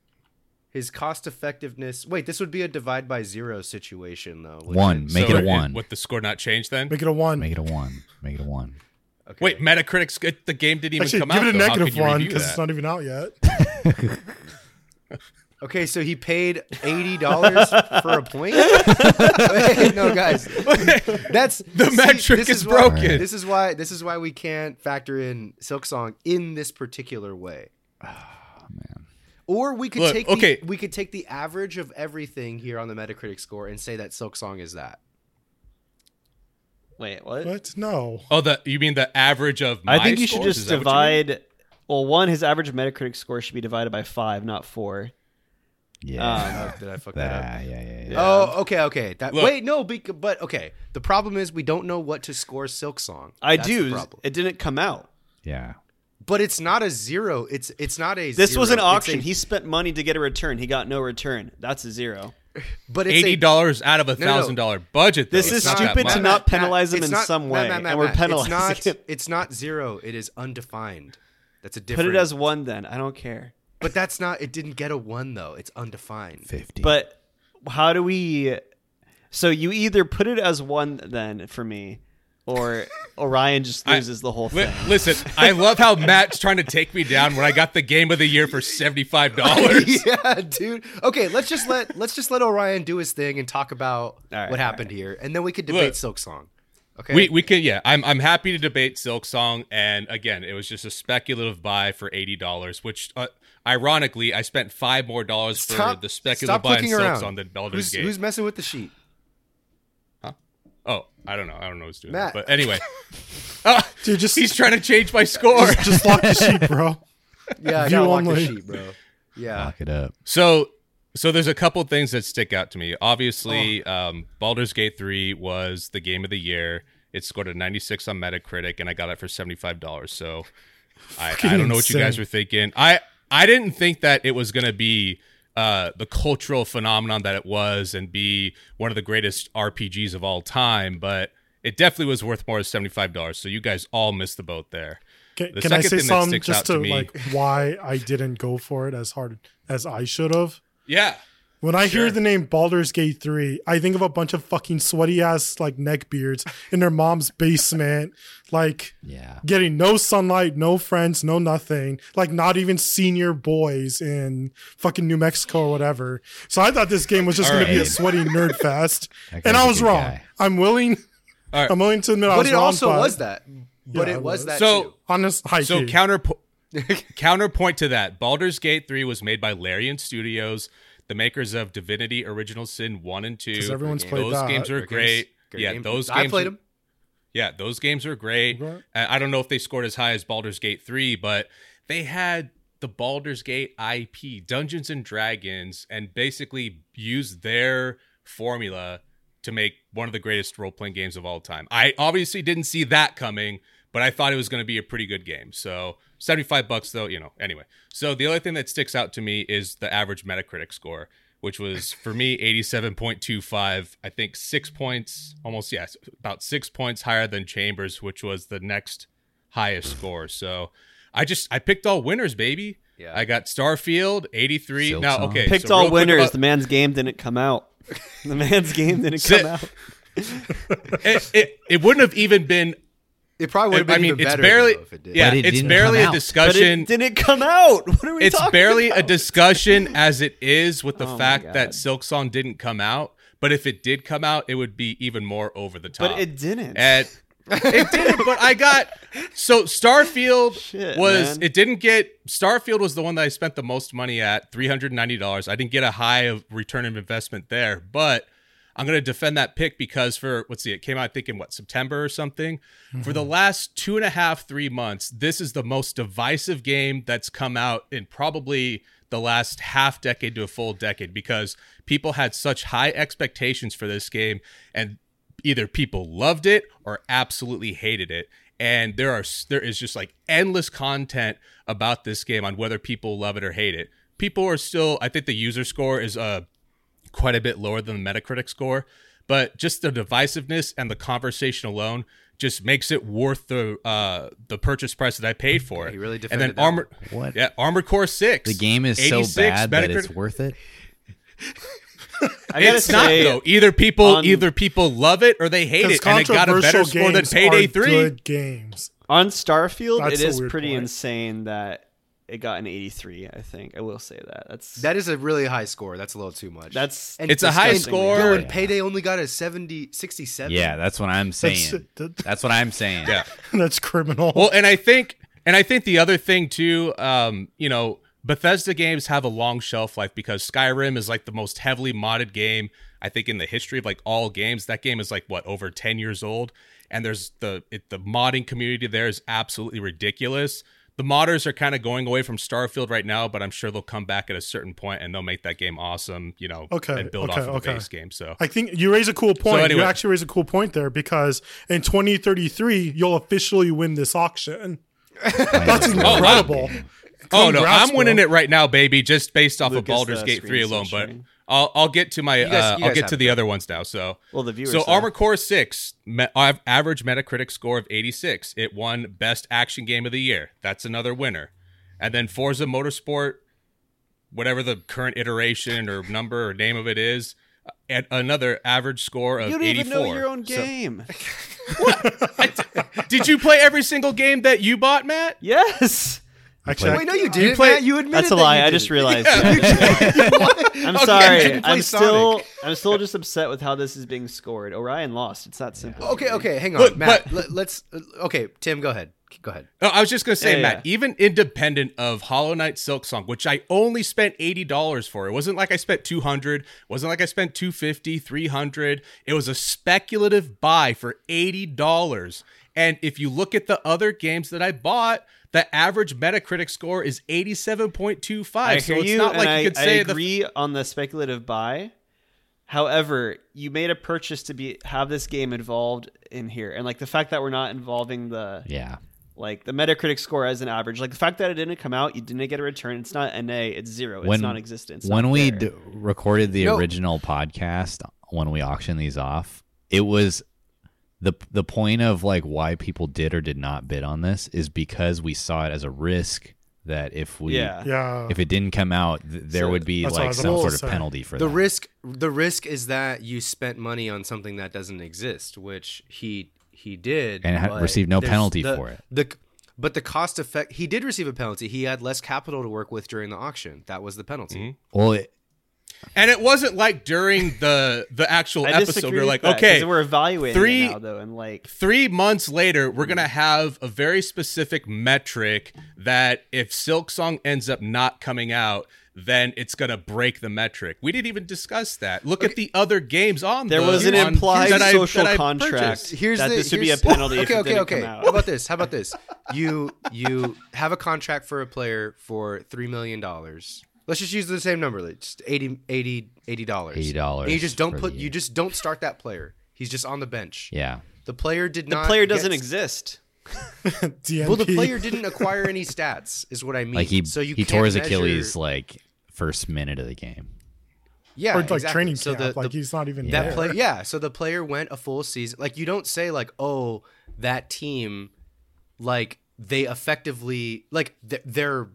his cost effectiveness. Wait, this would be a divide by zero situation, though. One. it? Make So it a one. Would the score not change then? Make it a one. Make it a one. Make it a one. Okay. Wait, Metacritic's. The game didn't even Actually, come give out. it a though. How negative could one because it's not even out yet. Okay, so he paid eighty dollars for a point. Wait, no, guys, that's The metric this is why- broken. This is why. This is why we can't factor in Silksong in this particular way. Ah. Man. Or we could Look, take okay. the, we could take the average of everything here on the Metacritic score and say that Silksong is that. Wait, what? What? No. Oh, the you mean the average of? My I think you should scores? just Is that what you mean? divide. Well, one, his average Metacritic score should be divided by five, not four. Yeah. Um, oh, did I fuck that up? yeah, yeah, yeah. Oh, okay, okay. That Look. wait, no, bec- but okay. The problem is we don't know what to score Silksong. I That's the do. problem. It didn't come out. yeah. But it's not a zero. It's it's not a. This zero. was an auction. a- he spent money to get a return. He got no return. That's a zero. but it's eighty dollars out of a thousand dollar budget. This though. is It's not stupid to not penalize him in not- some way, Matt, Matt, and we're penalizing It's not. him. It's not zero. It is undefined. That's a different. Put different. it as one then. I don't care. But that's not. It didn't get a one though. It's undefined. 50. But how do we? So you either put it as one then for me, or Orion just I- loses the whole Li- thing. listen, I love how Matt's trying to take me down when I got the game of the year for seventy five dollars. yeah, dude. Okay, let's just let let's just let Orion do his thing and talk about All right, what all happened here, and then we could debate Look. Silksong. Okay. We we can yeah. I'm I'm happy to debate Silksong, and again, it was just a speculative buy for eighty dollars, which uh, ironically I spent five more dollars for stop the speculative stop buy in clicking Silk around. Song than Baldur's who's, Gate. who's messing with the sheet? Oh, I don't know. I don't know who's doing Matt. that, but anyway, Ah, Dude, just he's trying to change my score. just lock the sheet, bro. Yeah, I View gotta lock the only. sheet, bro. Yeah. Lock it up. So So there's a couple things that stick out to me. Obviously, um, Baldur's Gate 3 was the game of the year. It scored a 96 on Metacritic, and I got it for $75. So I, I don't know what you guys insane. were thinking. I I didn't think that it was going to be uh, the cultural phenomenon that it was and be one of the greatest RPGs of all time, but it definitely was worth more than $75. So you guys all missed the boat there. Can, The can I say thing something just to to like why I didn't go for it as hard as I should have? Yeah. When I hear the name Baldur's Gate 3, I think of a bunch of fucking sweaty ass like neckbeards in their mom's basement, like Yeah. getting no sunlight, no friends, no nothing, like not even senior boys in fucking New Mexico or whatever. So I thought this game was just All going to be a sweaty nerd fest, and I was wrong. guy. I'm willing. All right. I'm willing to admit I was wrong. But it also was that. But Yeah, it it was was. that So- too. honest high So key. counterpo- counterpoint to that, Baldur's Gate 3 was made by Larian Studios, the makers of Divinity Original Sin 1 and 2. 'Cause everyone's Great played those that. games are Great great. Great yeah, game. those I games played are- them. Yeah, those games are great. Okay. Uh, I don't know if they scored as high as Baldur's Gate 3, but they had the Baldur's Gate IP, Dungeons and Dragons, and basically used their formula to make one of the greatest role playing games of all time. I obviously didn't see that coming, but I thought it was going to be a pretty good game. So 75 bucks though, you know, anyway. So the other thing that sticks out to me is the average Metacritic score, which was for me 87.25. I think 6 points, almost yes, about 6 points higher than Chambers, which was the next highest score. So I just I picked all winners, baby. Yeah. I got Starfield 83. Silk now, okay, Picked so all winners. about- the man's game didn't come out. The man's game didn't come out. it, it, it wouldn't have even been It probably would have been. I been mean, even it's better barely though, if it did. yeah, But it it's didn't barely come a out. But discussion. it didn't come out. What are we It's talking barely about? a discussion as it is with the Oh fact that God. Silksong didn't come out. But if it did come out, it would be even more over the top. But it didn't. And it didn't, but I got so Starfield Shit, was man. it didn't get Starfield was the one that I spent the most money at, three hundred ninety dollars. I didn't get a high of return of investment there, but I'm gonna defend that pick because for let's see, it came out I think in what September or something. For the last two and a half, three months, this is the most divisive game that's come out in probably the last half decade to a full decade because people had such high expectations for this game and either people loved it or absolutely hated it. And there are there is just like endless content about this game on whether people love it or hate it. People are still i think the user score is uh quite a bit lower than the metacritic score but just the divisiveness and the conversation alone just makes it worth the uh the purchase price that i paid for it he really and defended then that armored What? yeah armored core 6 The game is so 86 bad that it's worth it. I gotta it's not though. Either people on- either people love it or they hate Because it, and it got a better controversial score than games Payday are Three. Good games. on Starfield, That's it a is weird pretty point. insane that it got an 83. I think I will say that. That's That is a really high score. That's a little too much. that's And It's a high score. Yo, high. and Payday only got a 70, 67. Yeah, that's what I'm saying. That's, That's what I'm saying. Yeah. that's criminal. Well, and I think, and I think the other thing too, um, you know, Bethesda games have a long shelf life because Skyrim is like the most heavily modded game I think in the history of like all games. That game is like what over ten years old, and there's the it, the modding community there is absolutely ridiculous. The modders are kind of going away from Starfield right now, but I'm sure they'll come back at a certain point and they'll make that game awesome, you know, Okay, and build okay, off of the okay. base game. So I think you raise a cool point. anyway. You actually raise a cool point there because in 2033 you'll officially win this auction. That's incredible. Oh no, I'm winning it right now, baby, just based off of Lucas, Baldur's uh, Gate 3 alone. But sharing. I'll I'll get to my guys- uh, I'll get to the other ones now. So Well, the viewers. so though. Armored Core 6 me- average Metacritic score of 86. It won best action game of the year. That's another winner. And then Forza Motorsport whatever the current iteration or number or name of it is, at another average score of You don't 84. even know your own So- game. did you play every single game that you bought, Matt? yes. Actually, Wait, no, you didn't. play- Matt. You admitted That's a that lie. you I just did. realized. Yeah. that. I'm Okay, sorry. I'm still. I'm still just upset with how this is being scored. Orion lost. It's that simple. Okay, okay, hang on, But- Matt. but- let, let's. Okay, Tim, go ahead. Go ahead. No, I was just gonna say, Yeah, Matt. yeah. Even independent of Hollow Knight Silksong, which I only spent eighty dollars for, it wasn't like I spent two hundred. Wasn't like I spent 250 300 It was a speculative buy for eighty dollars, And if you look at the other games that I bought, the average Metacritic score is 87.25. I so it's you, not like and you could I, say I the agree on the speculative buy. However, you made a purchase to be have this game involved in here, and like the fact that we're not involving the Yeah. like the Metacritic score as an average, like the fact that it didn't come out, you didn't get a return. It's not NA, it's zero. It's When- non-existent. It's when we d- recorded the No. original podcast when we auctioned these off it was the the point of like why people did or did not bid on this is because we saw it as a risk that if we yeah, Yeah. if it didn't come out th- there So- would be That's what I like some sort of say. penalty for the that risk the risk is that you spent money on something that doesn't exist, which he he did And ha- received no penalty the- for it. The but the cost effect he did receive a penalty. He had less capital to work with during the auction. That was the penalty. Mm-hmm. well it, And it wasn't like during the the actual I episode disagree we're like, that, 'cause okay, we're evaluating three- now though, and like three months later, we're gonna have a very specific metric that if Silksong ends up not coming out, then it's gonna break the metric. We didn't even discuss that. Look at the other games on there the, was an on- implied that I- social that I contract. Here's that the, this would be a penalty Okay, if it okay, didn't okay. come out. How about this? How about this? You you have a contract for a player for three million dollars. Let's just use the same number, like just 80 80 dollars. $80 you just don't put you just don't start that player. He's just on the bench. yeah The player did the not. The player doesn't exist. Well, the player didn't acquire any stats, is what I mean. like he so you he tore his measure- achilles like first minute of the game Yeah, or like exactly. training so camp. the, like the- he's not even that there. play yeah so the player went a full season like you don't say like oh that team like they effectively like th- they're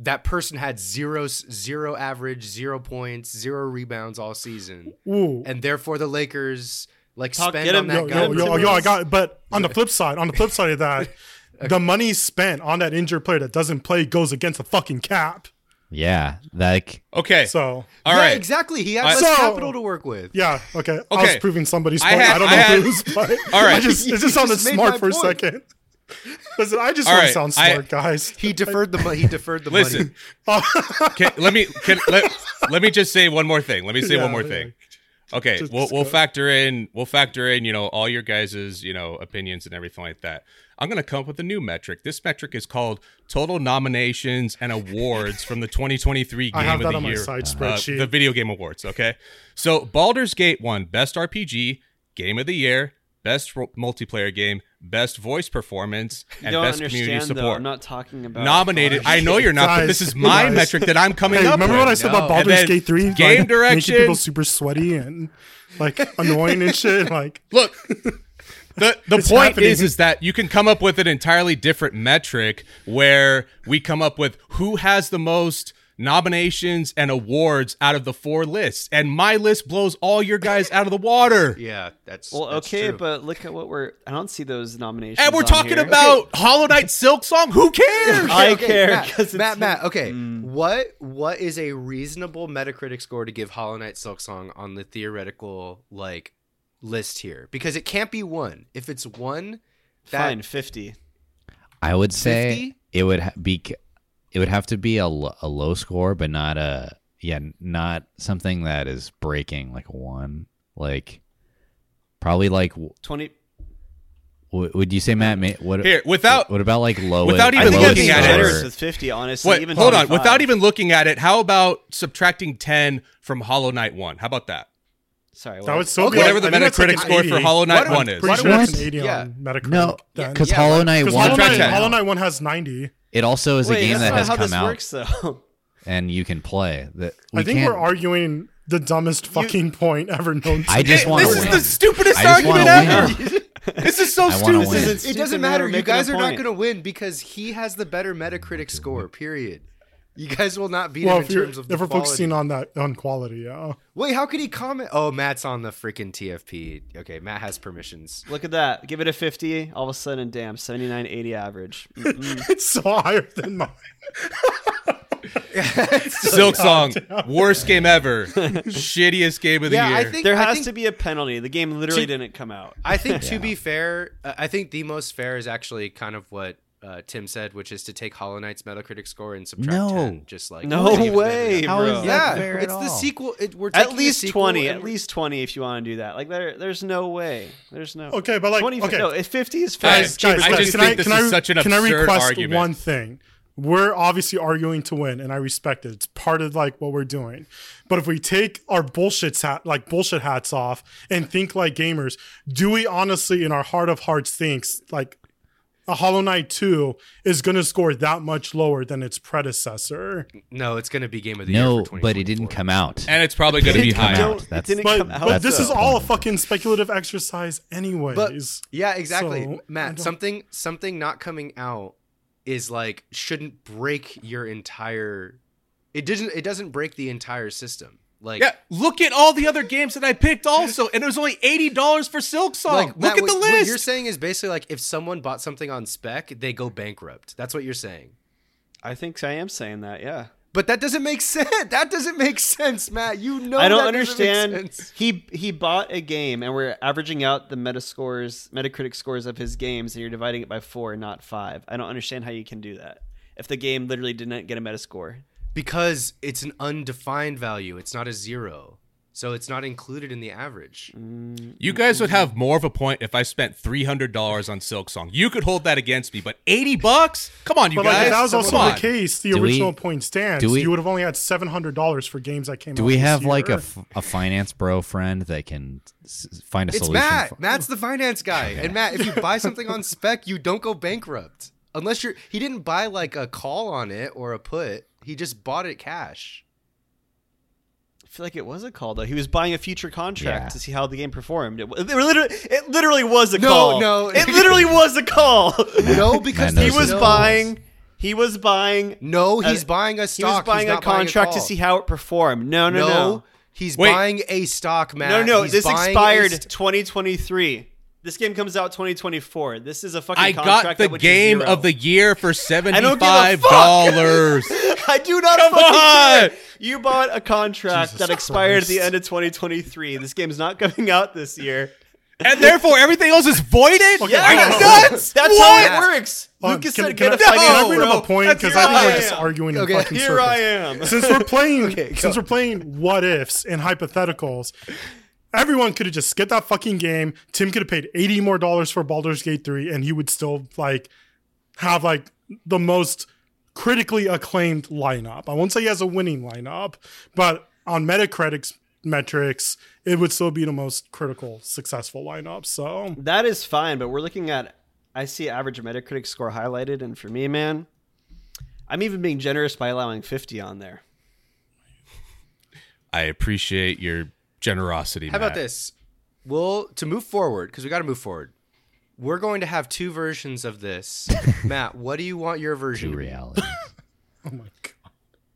that person had zero zero average zero points zero rebounds all season Ooh. and therefore the lakers like Talk- spend get on that Yo, guy yo, yo, yo, I Timberwolves. got. But on the flip side, on the flip side of that, the money spent on that injured player that doesn't play goes against the fucking cap. yeah like Okay. So All yeah, right. exactly he has I- less So- capital to work with yeah, okay. I was Okay. proving somebody's point. I, had- don't I know had- whose, but All right. I just it You just sounded just smart my for a point. second. Listen, I just All want right, to sound I- smart, guys. he deferred the money he deferred the Listen. money Can, let me can, let, let me just say one more thing. Let me say Yeah, one more yeah. thing. Okay, Just- we'll just we'll factor in we'll factor in you know all your guys's you know opinions and everything like that. I'm gonna come up with a new metric. This metric is called total nominations and awards from the 2023 Game I have of that the on my Year, side uh, spreadsheet. the video game awards. Okay, so Baldur's Gate won Best RPG, Game of the Year, Best ro- Multiplayer Game, Best Voice Performance, You and don't Best Community understand though. Support. I'm not talking about Nominated. I know you're not, but this is my guys. metric that I'm coming Hey, up remember with. what I said No. about And Baldur's Gate 3? game Like, direction- Making people super sweaty and like annoying and shit. Like, Look, the the It's point happening. is is that you can come up with an entirely different metric where we come up with who has the most nominations and awards out of the four lists, and my list blows all your guys out of the water. yeah that's Well, that's okay, true. but look at what we're. I don't see those nominations. And we're on talking here. about Hollow Knight Silksong. Who cares? I okay, care Matt, 'cause it's- Matt, Matt. Okay, Mm. what what is a reasonable Metacritic score to give Hollow Knight Silksong on the theoretical like list here? Because it can't be one. If it's one, that Fine, fifty. I would say 50? it would ha- be it would have to be a, a low score, but not a yeah, not something that is breaking like a one. Like probably like Twenty. w- would you say Matt? ma- What Here, without what about like low? without even looking being at it- with fifty. Honestly, Wait, even hold on. Without even looking at it, how about subtracting ten from Hollow Knight One? How about that? Sorry. that what? would still Okay, be Whatever the I think Metacritic like an score for Hollow Knight Why One don't- is. Pretty Why sure don't an 80 Yeah. on Metacritic. no, because yeah, Hollow why- Knight one. Hollow, Subtract Knight- Hollow Knight 1 has 90. It also is a game that's that not has how come this out works, though. and you can play. That we I think can't, we're arguing the dumbest fucking point ever known to I just man. want this to is the stupidest argument ever. this is so stupid. win. This isn't it doesn't matter. You guys are not going to win because he has the better Metacritic score. Period. You guys will not beat Well, him if, in terms of if the we're quality. focusing on that on quality, yeah. Wait, how could he comment? Oh, Matt's on the freaking TFP. Okay, Matt has permissions. Look at that. Give it a 50. All of a sudden, damn, 79, 80 average. It's so higher than mine. Silksong, worst game ever, shittiest game of the Yeah, year. I think there I has think- to be a penalty. The game literally To- didn't come out. I think to be fair, uh, I think the most fair is actually kind of what uh, Tim said, which is to take Hollow Knight's Metacritic score and subtract No. 10. Just like No to give it way, bro. is that Yeah, fair at it's the all? sequel. It, we're At least twenty. At least twenty if you want to do that. Like there, there's no way. There's no. Okay, but like, 20, okay. No, if fifty is Guys, fine. guys, I guys, just can think I, this can is I, such an can I absurd request argument. one thing? We're obviously arguing to win, and I respect it. It's part of like what we're doing. But if we take our bullshit hat, like bullshit hats off, and think like gamers, do we honestly, in our heart of hearts, thinks like a Hollow Knight Two is going to score that much lower than its predecessor? no, it's going to be game of the year. No, but it didn't come out. and it's probably going to be didn't come high. out. Don't- it didn't But, come out. but this though. is all a fucking speculative exercise, anyways. But yeah, exactly, So, Matt. Something something not coming out is like shouldn't break your entire. It doesn't. It doesn't break the entire system. Like Yeah, look at all the other games that I picked also, and it was only eighty dollars for Silksong. Like, look Matt, at the what, list. What you're saying is basically like if someone bought something on spec, they go bankrupt. That's what you're saying. I think I am saying that. Yeah. But that doesn't make sense. That doesn't make sense, Matt. You know I don't that doesn't make understand. sense. He he bought a game, and we're averaging out the Metascores, Metacritic scores of his games, and you're dividing it by four, not five. I don't understand how you can do that. If the game literally didn't get a Metascore, Because it's an undefined value. It's not a zero. So it's not included in the average. Mm, you guys would have more of a point if I spent three hundred dollars on Silksong. You could hold that against me, but eighty bucks? Come on, you But like, guys. if that was also Come the on. case, the Do we- original point stands. we- you would have only had seven hundred dollars for games that came. Do out we this have like a, year. f- a finance bro friend that can s- find a It's solution? Matt. for- Matt's the finance guy. And Matt, if you buy something on spec, you don't go bankrupt. Unless you're he didn't buy like a call on it or a put. He just bought it cash. I feel like it was a call though. He was buying a future contract Yeah. to see how the game performed. It, it literally, it literally was a No, call. no. it literally was a call. No, because he was it. no. buying. He was buying. No, he's Uh, buying a stock. He was buying He's a not buying contract to see how it performed. No, no, no. He's Wait. buying a stock, man. No, no, He's this expired st- 2023. This game comes out 2024. This is a fucking I contract got the went game of the year for I seventy don't give a five fuck. dollars. I do not Come fucking on! care. You bought a contract Jesus that expired at the end of 2023. This game's not coming out this year. and therefore everything else is voided? Yeah, Are you nuts? That's What? how it works. Uh, Lucas can, said can, get I, a can I finance bring up bro. a point because I think I we're just am. arguing in Okay, fucking Here circles. I am. since we're playing Okay, since we're playing what ifs and hypotheticals everyone could have just skipped that fucking game tim could have paid 80 more dollars for Baldur's Gate 3 and he would still like have like the most critically acclaimed lineup i won't say he has a winning lineup but on metacritic's metrics it would still be the most critical successful lineup so That is fine, but we're looking at. I see average Metacritic score highlighted, and for me, man, I'm even being generous by allowing 50 on there. I appreciate your generosity. How about Matt. this? Well, to move forward, because we got to move forward. We're going to have two versions of this. Matt, what do you want your version to to be? reality. oh my god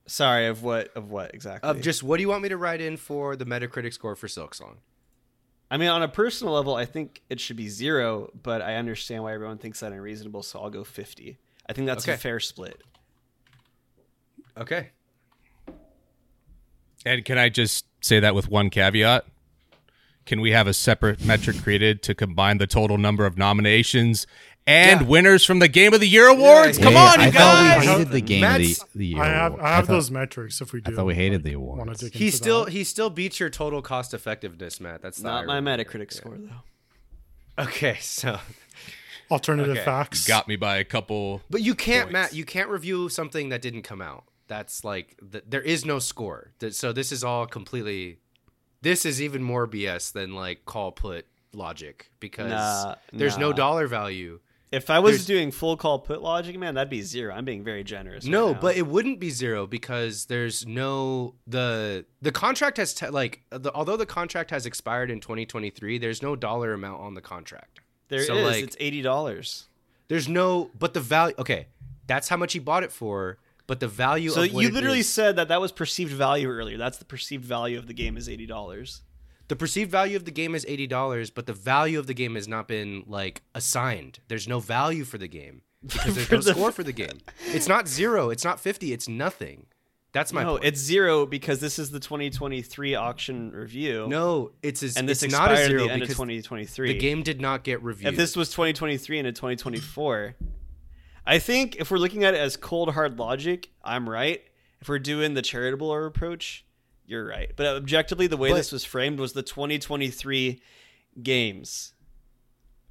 Sorry, of what? Of what exactly? Of just what do you want me to write in for the Metacritic score for Silksong? I mean, on a personal level, I think it should be zero, but I understand why everyone thinks that unreasonable, so I'll go 50. I think that's a fair split. Okay. And can I just say that with one caveat? Can we have a separate metric created to combine the total number of nominations and Yeah. winners from the Game of the Year awards? Yeah, Come Yeah, on, I you thought guys! we hated the game Matt's- of the, the year. i have i have thought- those metrics if we do I thought we hated the want awards. He still that. he still beats your total cost effectiveness, Matt. That's the Not my irony. Metacritic score, though. Okay, so alternative Okay. facts Got me by a couple. but you can't, Points. Matt. You can't review something that didn't come out. That's like th- there is no score. So this is all completely. This is even more BS than like call put logic because Nah, there's no dollar value. If I was There's- doing full call put logic, man, that'd be zero. I'm being very generous. right No, now. but it wouldn't be zero because there's no the the contract has te- like the, although the contract has expired in 2023, there's no dollar amount on the contract. there is. so, like- it's eighty dollars. There's no but the value. Okay, that's how much he bought it for. But the value. So you literally is- said that that was perceived value earlier. That's the perceived value of the game is eighty dollars. the perceived value of the game is eighty dollars, but the value of the game has not been like assigned. There's no value for the game because there's no the- score for the game. It's not zero. It's not fifty. It's nothing. That's my no, point. it's zero because this is the 2023 auction review. no, it's a, and this it's not a at zero the end of because 2023. the game did not get reviewed. If this was 2023 and a 2024, I think if we're looking at it as cold hard logic, I'm right. If we're doing the charitable approach, you're right. But objectively, the way But- this was framed was the 2023 games.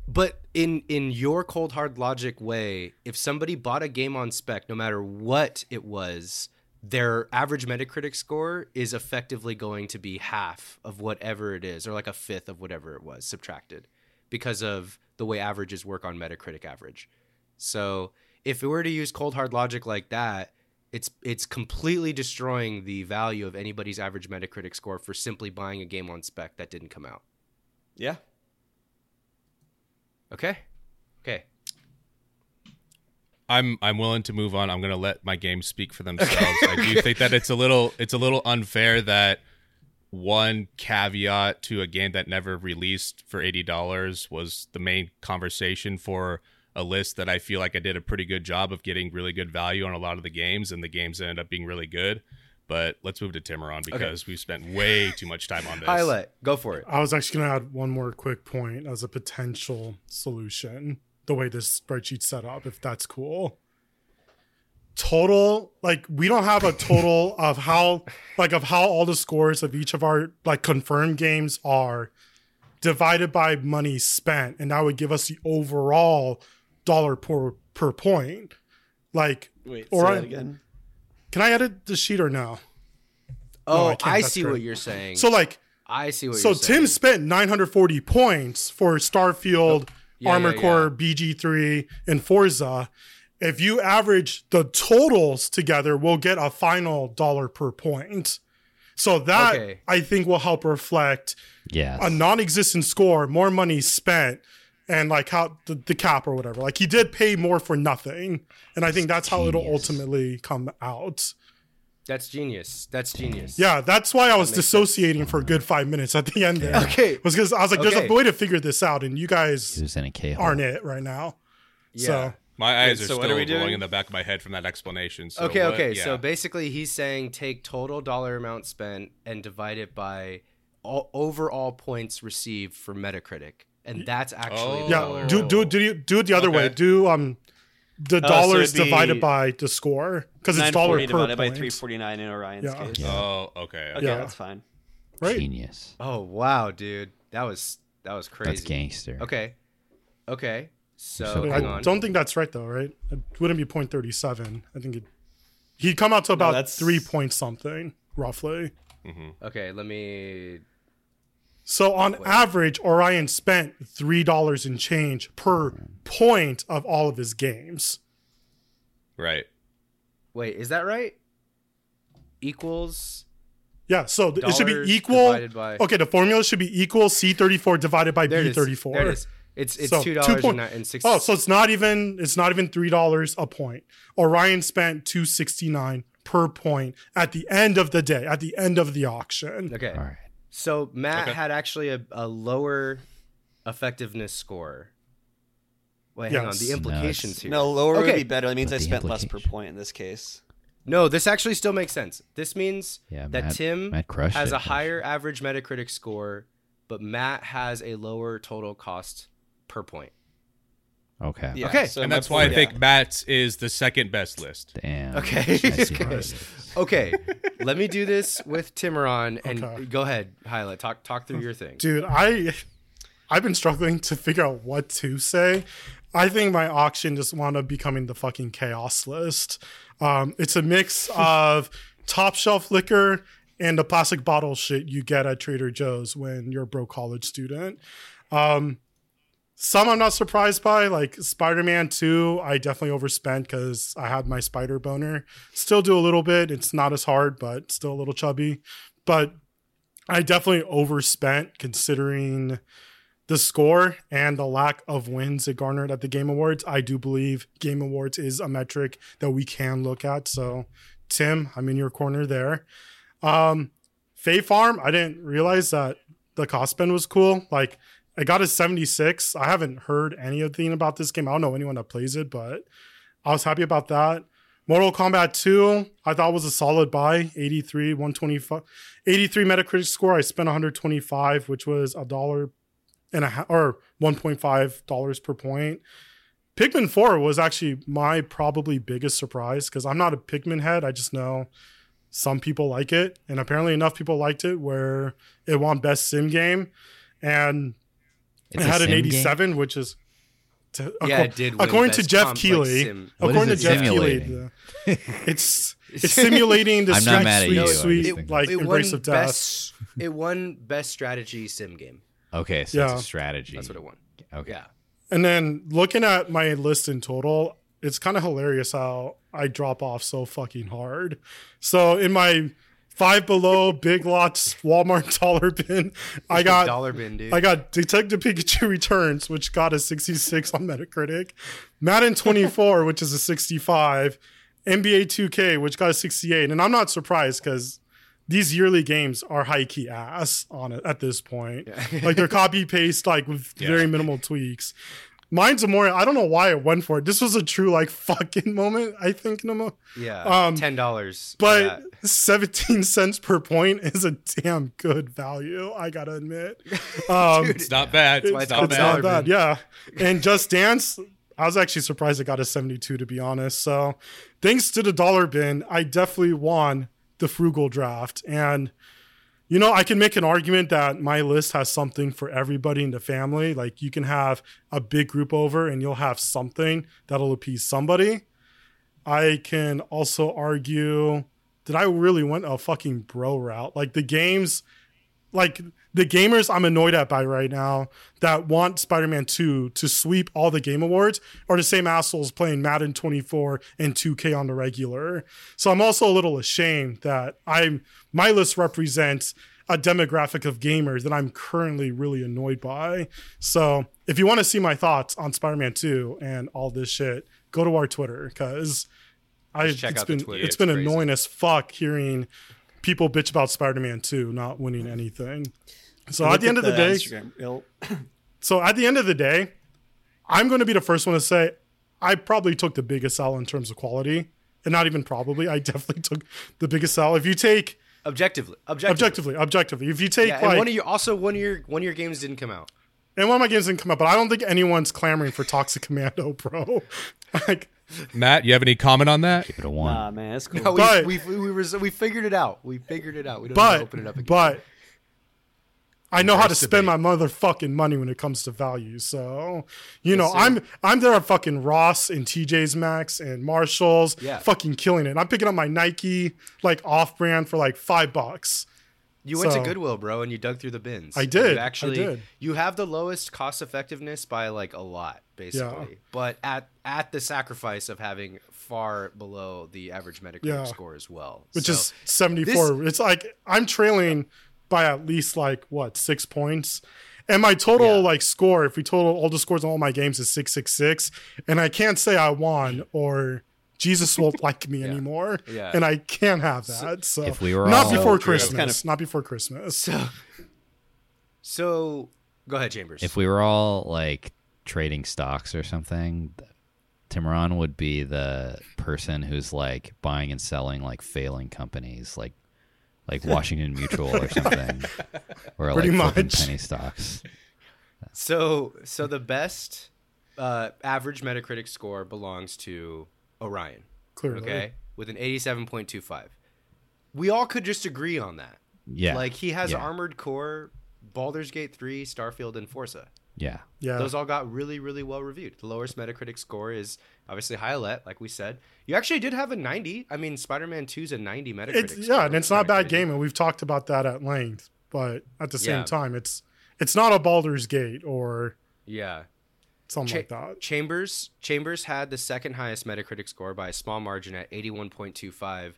But in in your cold hard logic way, if somebody bought a game on spec, no matter what it was, their average Metacritic score is effectively going to be half of whatever it is, or like a fifth of whatever it was subtracted, because of the way averages work on Metacritic average. So if we were to use cold hard logic like that, it's it's completely destroying the value of anybody's average Metacritic score for simply buying a game on spec that didn't come out. Yeah. Okay. Okay. I'm I'm willing to move on. I'm gonna let my games speak for themselves. I do think that it's a little it's a little unfair that one caveat to a game that never released for eighty dollars was the main conversation for a list that I feel like I did a pretty good job of getting really good value on a lot of the games, and the games ended up being really good. But let's move to Timuron because we've spent way too much time on this. Highlight. Go for it. I was actually going to add one more quick point as a potential solution. The way this spreadsheet's set up, if that's cool. Total, like we don't have a total of how, like of how all the scores of each of our like confirmed games are divided by money spent, and that would give us the overall dollar per per point. Like, Wait, Or say I- that again. can I edit the sheet or no? Oh, I I, see great. what you're saying. So like, I see what so you're saying. So Tim spent 940 points for Starfield, oh, yeah, Armor yeah, Core, BG3, and Forza. If you average the totals together, we'll get a final dollar per point. So that Okay. I think will help reflect Yes. a non-existent score, more money spent, and like how the, the cap or whatever. Like he did pay more for nothing, and I think that's how it'll ultimately come out. That's genius. That's genius. Yeah, that's why I was makes sense. dissociating for a good five minutes at the end there. Okay. was because I was like, "There's Okay. a way to figure this out," and you guys was in a K aren't it right now. Yeah. So My eyes Wait, are so still are we rolling in the back of my head from that explanation. So okay, what- okay. yeah. So basically, he's saying take total dollar amount spent and divide it by all overall points received for Metacritic, and that's actually Oh. yeah, do do do you do it the other way? Do um the so dollars it'd divided by the score because it's dollar 940 per divided by point, 349 in Orion's Yeah. case. Yeah. Oh, okay. Okay, Yeah. that's fine. right? Genius. Oh wow, dude, that was that was crazy. That's gangster. Okay, okay. So, So hang cool. on. I don't think that's right though, right? It wouldn't be point thirty seven. I think it he'd come out to about that's- three point something roughly. Okay, let me. So on average, Orion spent three dollars in change per point of all of his games. Right. Wait, is that right? Equals. Yeah, so th- it should be equal. by- Okay, the formula should be equal C thirty four divided by B thirty four. There it is. It's it's So, two two dollars point- and six. Oh, so it's not even it's not even three dollars a point. Orion spent two sixty nine per point at the end of the day, at the end of the auction. okay. All right. So Matt Okay. had actually a, a lower effectiveness score. Wait, hang on. The No, implications it's- here. No, lower would be better. That means But I spent less per point in this case. No, this actually still makes sense. This means Yeah, that Matt- Tim Matt has it. a higher average Metacritic score, but Matt has a lower total cost per point. Okay. Yeah, Okay. so and that's why I point- think Matt's is the second best list. Damn. Okay. I see how Okay. Okay, let me do this with Timuron and Okay. go ahead, highlight. Talk talk through your thing. Dude, I I've been struggling to figure out what to say. I think my auction just wound up becoming the fucking chaos list. Um, it's a mix of top shelf liquor and the plastic bottle shit you get at Trader Joe's when you're a broke college student. Um, some I'm not surprised by, like Spider Man 2, I definitely overspent because I had my spider boner. Still do a little bit. It's not as hard, but still a little chubby. But I definitely overspent considering the score and the lack of wins it garnered at the Game Awards. I do believe Game Awards is a metric that we can look at. So, Tim, I'm in your corner there. Um, Fae Farm, I didn't realize that the cost spend was cool. Like, I got a 76. I haven't heard anything about this game. I don't know anyone that plays it, but I was happy about that. Mortal Kombat 2, I thought was a solid buy. 83, 125, 83 Metacritic score. I spent 125, which was a dollar and a half or 1.5 dollars per point. Pikmin 4 was actually my probably biggest surprise because I'm not a Pikmin head. I just know some people like it, and apparently enough people liked it where it won best sim game, and It's it had an sim game? 87, which is. To, Yeah, acco- it did According to Jeff comp, like, Keeley, sim. According to Geoff Keighley, the- it's it's simulating the I'm not sweet, mad at sweet, you, sweet, just think- like it embrace won of death. best. It won best strategy sim game. Okay, so Yeah. it's a strategy. That's what it won. Okay. Yeah. And then looking at my list in total, it's kind of hilarious how I drop off so fucking hard. So in my five below Big Lots Walmart dollar bin, I got dollar bin, dude. I got Detective Pikachu Returns, which got a 66 on Metacritic, Madden 24, which is a 65, NBA 2K, which got a 68. And I'm not surprised because these yearly games are high key ass on it at this point. like they're copy paste, like with Yeah. very minimal tweaks. Mine's a more, I don't know why I went for it. This was a true like fucking moment, I think, Nemo. yeah. um, Ten dollars. But 17 cents per point is a damn good value, I gotta admit. Um, It's not bad. why It's, it's not called it's bad. not bad, yeah. And Just Dance, I was actually surprised it got a 72 to be honest. So thanks to the dollar bin, I definitely won the frugal draft. And you know, I can make an argument that my list has something for everybody in the family. Like you can have a big group over and you'll have something that'll appease somebody. I can also argue that I really went a fucking bro route. Like the games, like the gamers I'm annoyed at by right now that want Spider-Man 2 to sweep all the game awards are the same assholes playing Madden 24 and 2K on the regular. So I'm also a little ashamed that I'm my list represents a demographic of gamers that I'm currently really annoyed by. So if you want to see my thoughts on Spider-Man 2 and all this shit, go to our Twitter because I it's been it's It's been crazy. annoying as fuck hearing people bitch about Spider-Man 2 not winning anything. So at the end of the, day, so at the end of the day, I'm going to be the first one to say I probably took the biggest sell in terms of quality, and not even probably. I definitely took the biggest sell. If you take objectively, objectively, objectively, objectively, if you take Yeah, and like, one of your also one of your one of your games didn't come out. and one of my games didn't come out, but I don't think anyone's clamoring for Toxic Commando, bro. like, Matt, you have any comment on that? Give it a one. Nah, man, that's cool. No, we But- we we, we, res- we figured it out. We figured it out. We don't need to but open it up again. but I know how to spend my motherfucking money when it comes to value. So, you know, sir. I'm I'm there at fucking Ross and TJ's Max and Marshalls, Yeah. fucking killing it. I'm picking up my Nike like off brand for like five bucks. You went So- to Goodwill, bro, and you dug through the bins. I did, You I actually, did. you have the lowest cost effectiveness by like a lot, basically. But at at the sacrifice of having far below the average Metacritic Yeah. score as well, which So, is 74. it's like I'm trailing by at least like what six points. And my total Yeah. like score, if we total all the scores on all my games, is six six six. And I can't say I won or Jesus won't like me anymore. Yeah. And I can't have that. So, If we were not all- before Christmas. Kind of- Not before Christmas. so so go ahead, Chambers. If we were all like trading stocks or something, Timron would be the person who's like buying and selling like failing companies, like like Washington Mutual or something, or Pretty like flipping much. penny stocks. So so the best uh, average Metacritic score belongs to Orion. Clearly. Okay, with an eighty-seven point two five. We all could just agree on that. Yeah, Like he has yeah. Armored Core, Baldur's Gate three, Starfield, and Forza. Yeah, Yeah. Those all got really, really well reviewed. The lowest Metacritic score is obviously Hylet, like we said. You actually did have a 90. I mean, Spider-Man 2's a 90 Metacritic. it's score. yeah, and it's not a bad kinda game, and we've talked about that at length. But at the same Yeah. time, it's it's not a Baldur's Gate or. Yeah. something Cha- like that. Chambers Chambers had the second highest Metacritic score by a small margin at 81.25,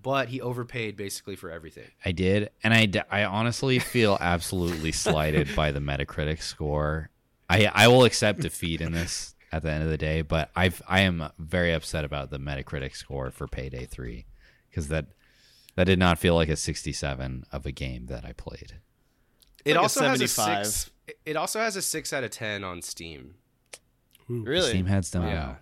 but he overpaid basically for everything. I did, and I, d- I honestly feel absolutely slighted by the Metacritic score. I I will accept defeat in this at the end of the day, but I've I am very upset about the Metacritic score for Payday Three because that that did not feel like a 67 of a game that I played. It like a also has a six. It also has a six out of ten on Steam. Really? Steam heads don't Yeah. know.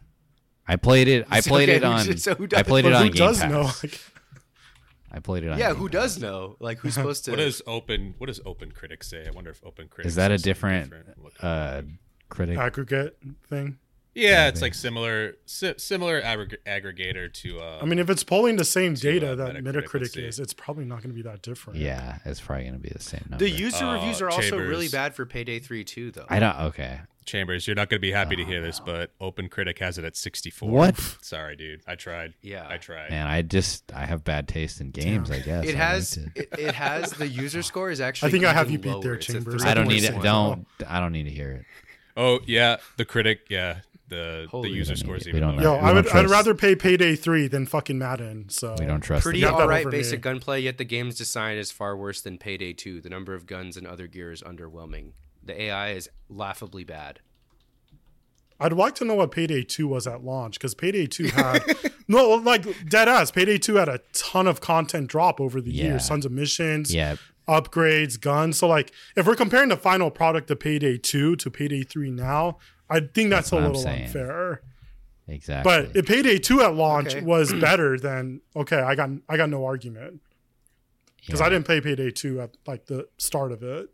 I played it. I played okay, it on. so who I does- played it on who Game does Pass. know? I played it on. Yeah, Game who Pass. does know? Like who's supposed to? What does open What does Open Critics say? I wonder if Open Critics Is that a different different. Uh, critic? aggregate thing. Yeah, it's like similar si- similar aggr- aggregator to. Uh, I mean, if it's pulling the same data uh, that Metacritic, Metacritic is, it's probably not going to be that different. Yeah, it's probably gonna be the same number. The user Uh, reviews are also really bad for Payday 3 too, though. I don't. Okay. Chambers, you're not going to be happy to hear this, but Open Critic has it at 64. What? Sorry, dude. I tried. Yeah. I tried. Man, I just I have bad taste in games. I guess It I has to- it, it has the user score is actually. I think I have you beat lower. there, Chambers. I don't need it. Don't. I don't need to hear it. Oh yeah, the critic. Yeah, the Holy the user shit. scores We even don't lower. know. Yo, I would. don't I'd rather pay Payday three than fucking Madden. So We don't trust. Pretty the that alright over basic me. gunplay, yet the game's design is far worse than Payday 2. The number of guns and other gear is underwhelming. The AI is laughably bad. I'd like to know what Payday 2 was at launch because Payday 2 had no like dead ass. Payday 2 had a ton of content drop over the Yeah. years, tons of missions, Yeah, upgrades, guns. So like if we're comparing the final product of Payday 2 to Payday 3 now, I think that's, That's what a I'm little unfair. exactly. But if Payday 2 at launch Okay. was better than okay, I got I got no argument because Yeah. I didn't play Payday 2 at like the start of it.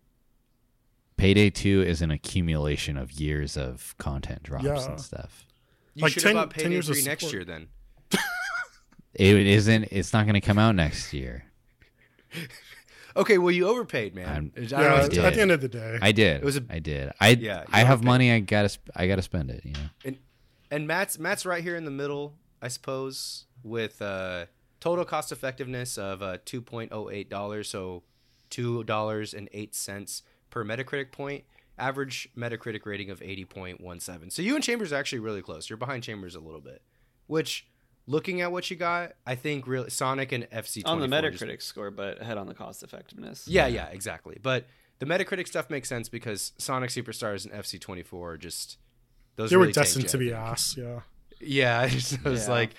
Payday Two is an accumulation of years of content drops Yeah. and stuff. You Like should 10 have bought Payday years of 3 next year then. It isn't. It's not going to come out next year. Okay, well you overpaid, man. I'm- I don't know Yeah, what I to at the end of the day. I did. It was a- I did. I Yeah, I have overpaid. money. I gotta. I gotta spend it. You know. And and Matt's Matt's right here in the middle, I suppose, with uh, total cost effectiveness of uh, two point oh eight dollars, so two dollars and eight cents per Metacritic point. Average Metacritic rating of eighty point one seven. So you and Chambers are actually really close. You're behind Chambers a little bit, which. Looking at what you got, I think really Sonic and FC on the 24 just- Metacritic score, but ahead on the cost effectiveness. Yeah, yeah, exactly. But the Metacritic stuff makes sense because Sonic Superstars and FC twenty four are just those they were really tanked destined to be ass. Yeah. Yeah, it was Yeah. like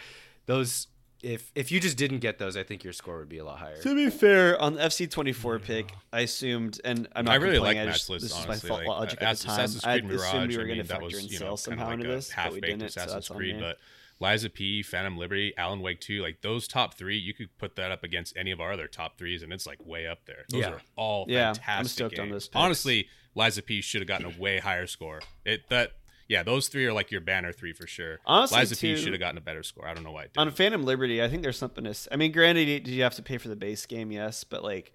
those. If if you just didn't get those, I think your score would be a lot higher. To be fair, on the FC24 pick, I assumed, and I'm not I really like complaining, I just, list, this is honestly. my like, fault logic uh, at the time. Assassin's I Creed assumed Mirage, we were going to factor in you sales kind of somehow like into a this, but we half-baked didn't, so Assassin's that's on Creed, me. but Lies of P, Phantom Liberty, Alan Wake 2, like those top three, you could put that up against any of our other top threes, and it's like way up there. Those Yeah. are all Yeah, I'm fantastic stoked on games. those picks. Honestly, Lies of P should have gotten a way higher score. It that yeah, those three are like your banner three for sure. Honestly, Lies of P should have gotten a better score. I don't know why it On didn't. Phantom Liberty, I think there's something to. s- I mean, granted, did you have to pay for the base game? Yes, but like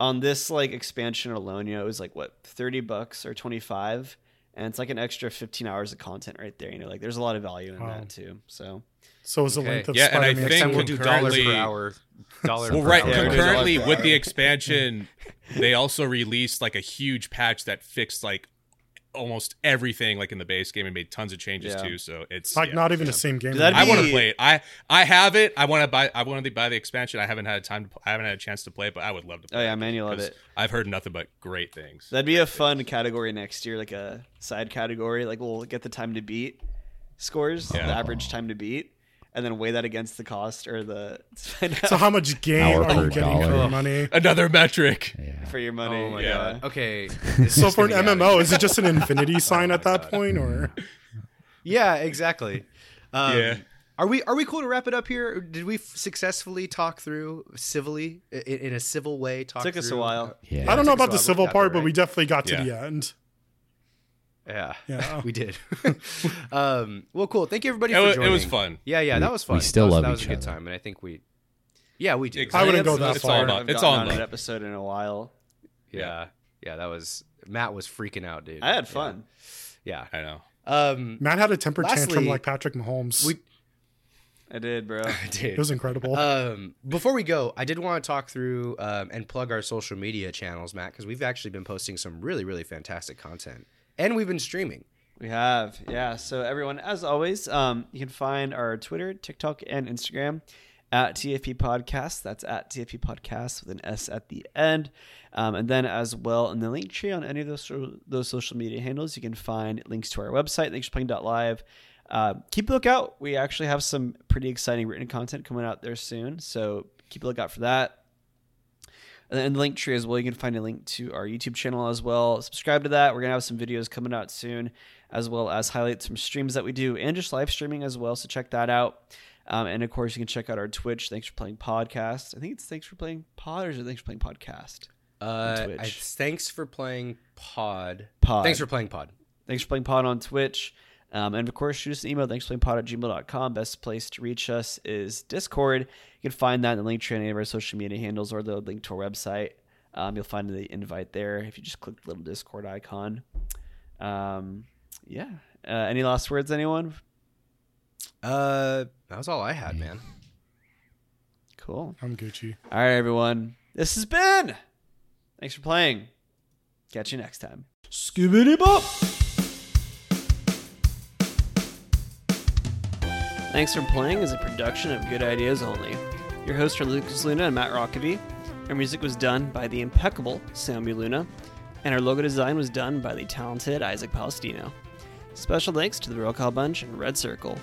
on this like expansion alone, you know, it was like what thirty bucks or twenty five, and it's like an extra fifteen hours of content right there. You know, like there's a lot of value in Wow. that too. So So is the Okay. length of Yeah, and I Spider-Man. Next time think we'll do dollars per hour. Dollar Well, per right. hour. Yeah, concurrently there's a lot with the expansion, they also released like a huge patch that fixed like almost everything like in the base game and made tons of changes Yeah. too. So it's like yeah. not even the same game. That'd I want to play it. I I have it. I want to buy. I want to buy the expansion. I haven't had time. To, I haven't had a chance to play it, but I would love to. Oh yeah, it man, you love 'cause it. I've heard nothing but great things. That'd be a fun category next year, like a side category. Like we'll get the time to beat scores, Yeah. the average time to beat, and then weigh that against the cost or the so how much game Hour are you per getting for dollar. your money? Another metric. Yeah. for your money. Oh my yeah. god. Okay. this So is for an gonna get out of MMO, is it just an infinity sign Oh at that God. point, or Yeah, exactly. Um, Yeah. Are we are we cool to wrap it up here? Did we f- successfully talk through civilly i- in, a civil way? Talk Took us a through- while. Yeah. I don't know about the civil part, there, but we definitely got to Yeah. the end. Yeah. Yeah. we did. um, well, cool. Thank you everybody It for was, it was fun. Yeah, yeah, We- that was fun. we still that was, love that was each a good other. time, and I think we, yeah, we did. Exactly. I wouldn't go that that's far. all about- it's all on an episode in a while. Yeah, yeah, that was Matt was freaking out, dude. I had fun. Yeah. I know. Um, Matt had a temper tantrum like Patrick Mahomes. we I did, bro. I did. it was incredible. Um, before we go, I did want to talk through um, and plug our social media channels, Matt, because we've actually been posting some really, really fantastic content, and we've been streaming. We have, yeah. So everyone, as always, um, you can find our Twitter, TikTok, and Instagram at TFP Podcast. That's at TFP Podcast with an S at the end. Um, and then as well in the link tree on any of those those social media handles, you can find links to our website, thanksforplaying.live. Uh, keep a lookout. We actually have some pretty exciting written content coming out there soon. So keep a lookout for that. And then in the link tree as well, you can find a link to our YouTube channel as well. Subscribe to that. We're gonna have some videos coming out soon, as well as highlights from streams that we do and just live streaming as well. So check that out. Um, and of course, you can check out our Twitch. Thanks for playing podcast. I think it's thanks for playing pod or is it thanks for playing podcast? Uh, Twitch. I, thanks for playing Pod. Pod. Thanks for playing Pod. Thanks for playing pod on Twitch. Um, and of course, shoot us an email, thanksplainpod at gmail.com. Best place to reach us is Discord. You can find that in the link tree on any of our social media handles or the link to our website. Um, you'll find the invite there if you just click the little Discord icon. Um, yeah. Uh, any last words, anyone? Uh, that was all I had, man. Cool. I'm Gucci. All right, everyone. This has been. Thanks for playing. Catch you next time. Scooby Bop. Thanks for playing is a production of Good Ideas Only. Your hosts are Lucas Luna and Matt Rockaby. Our music was done by the impeccable Sammy Luna, and our logo design was done by the talented Isaac Palestino. Special thanks to the Roll Call Bunch and Red Circle.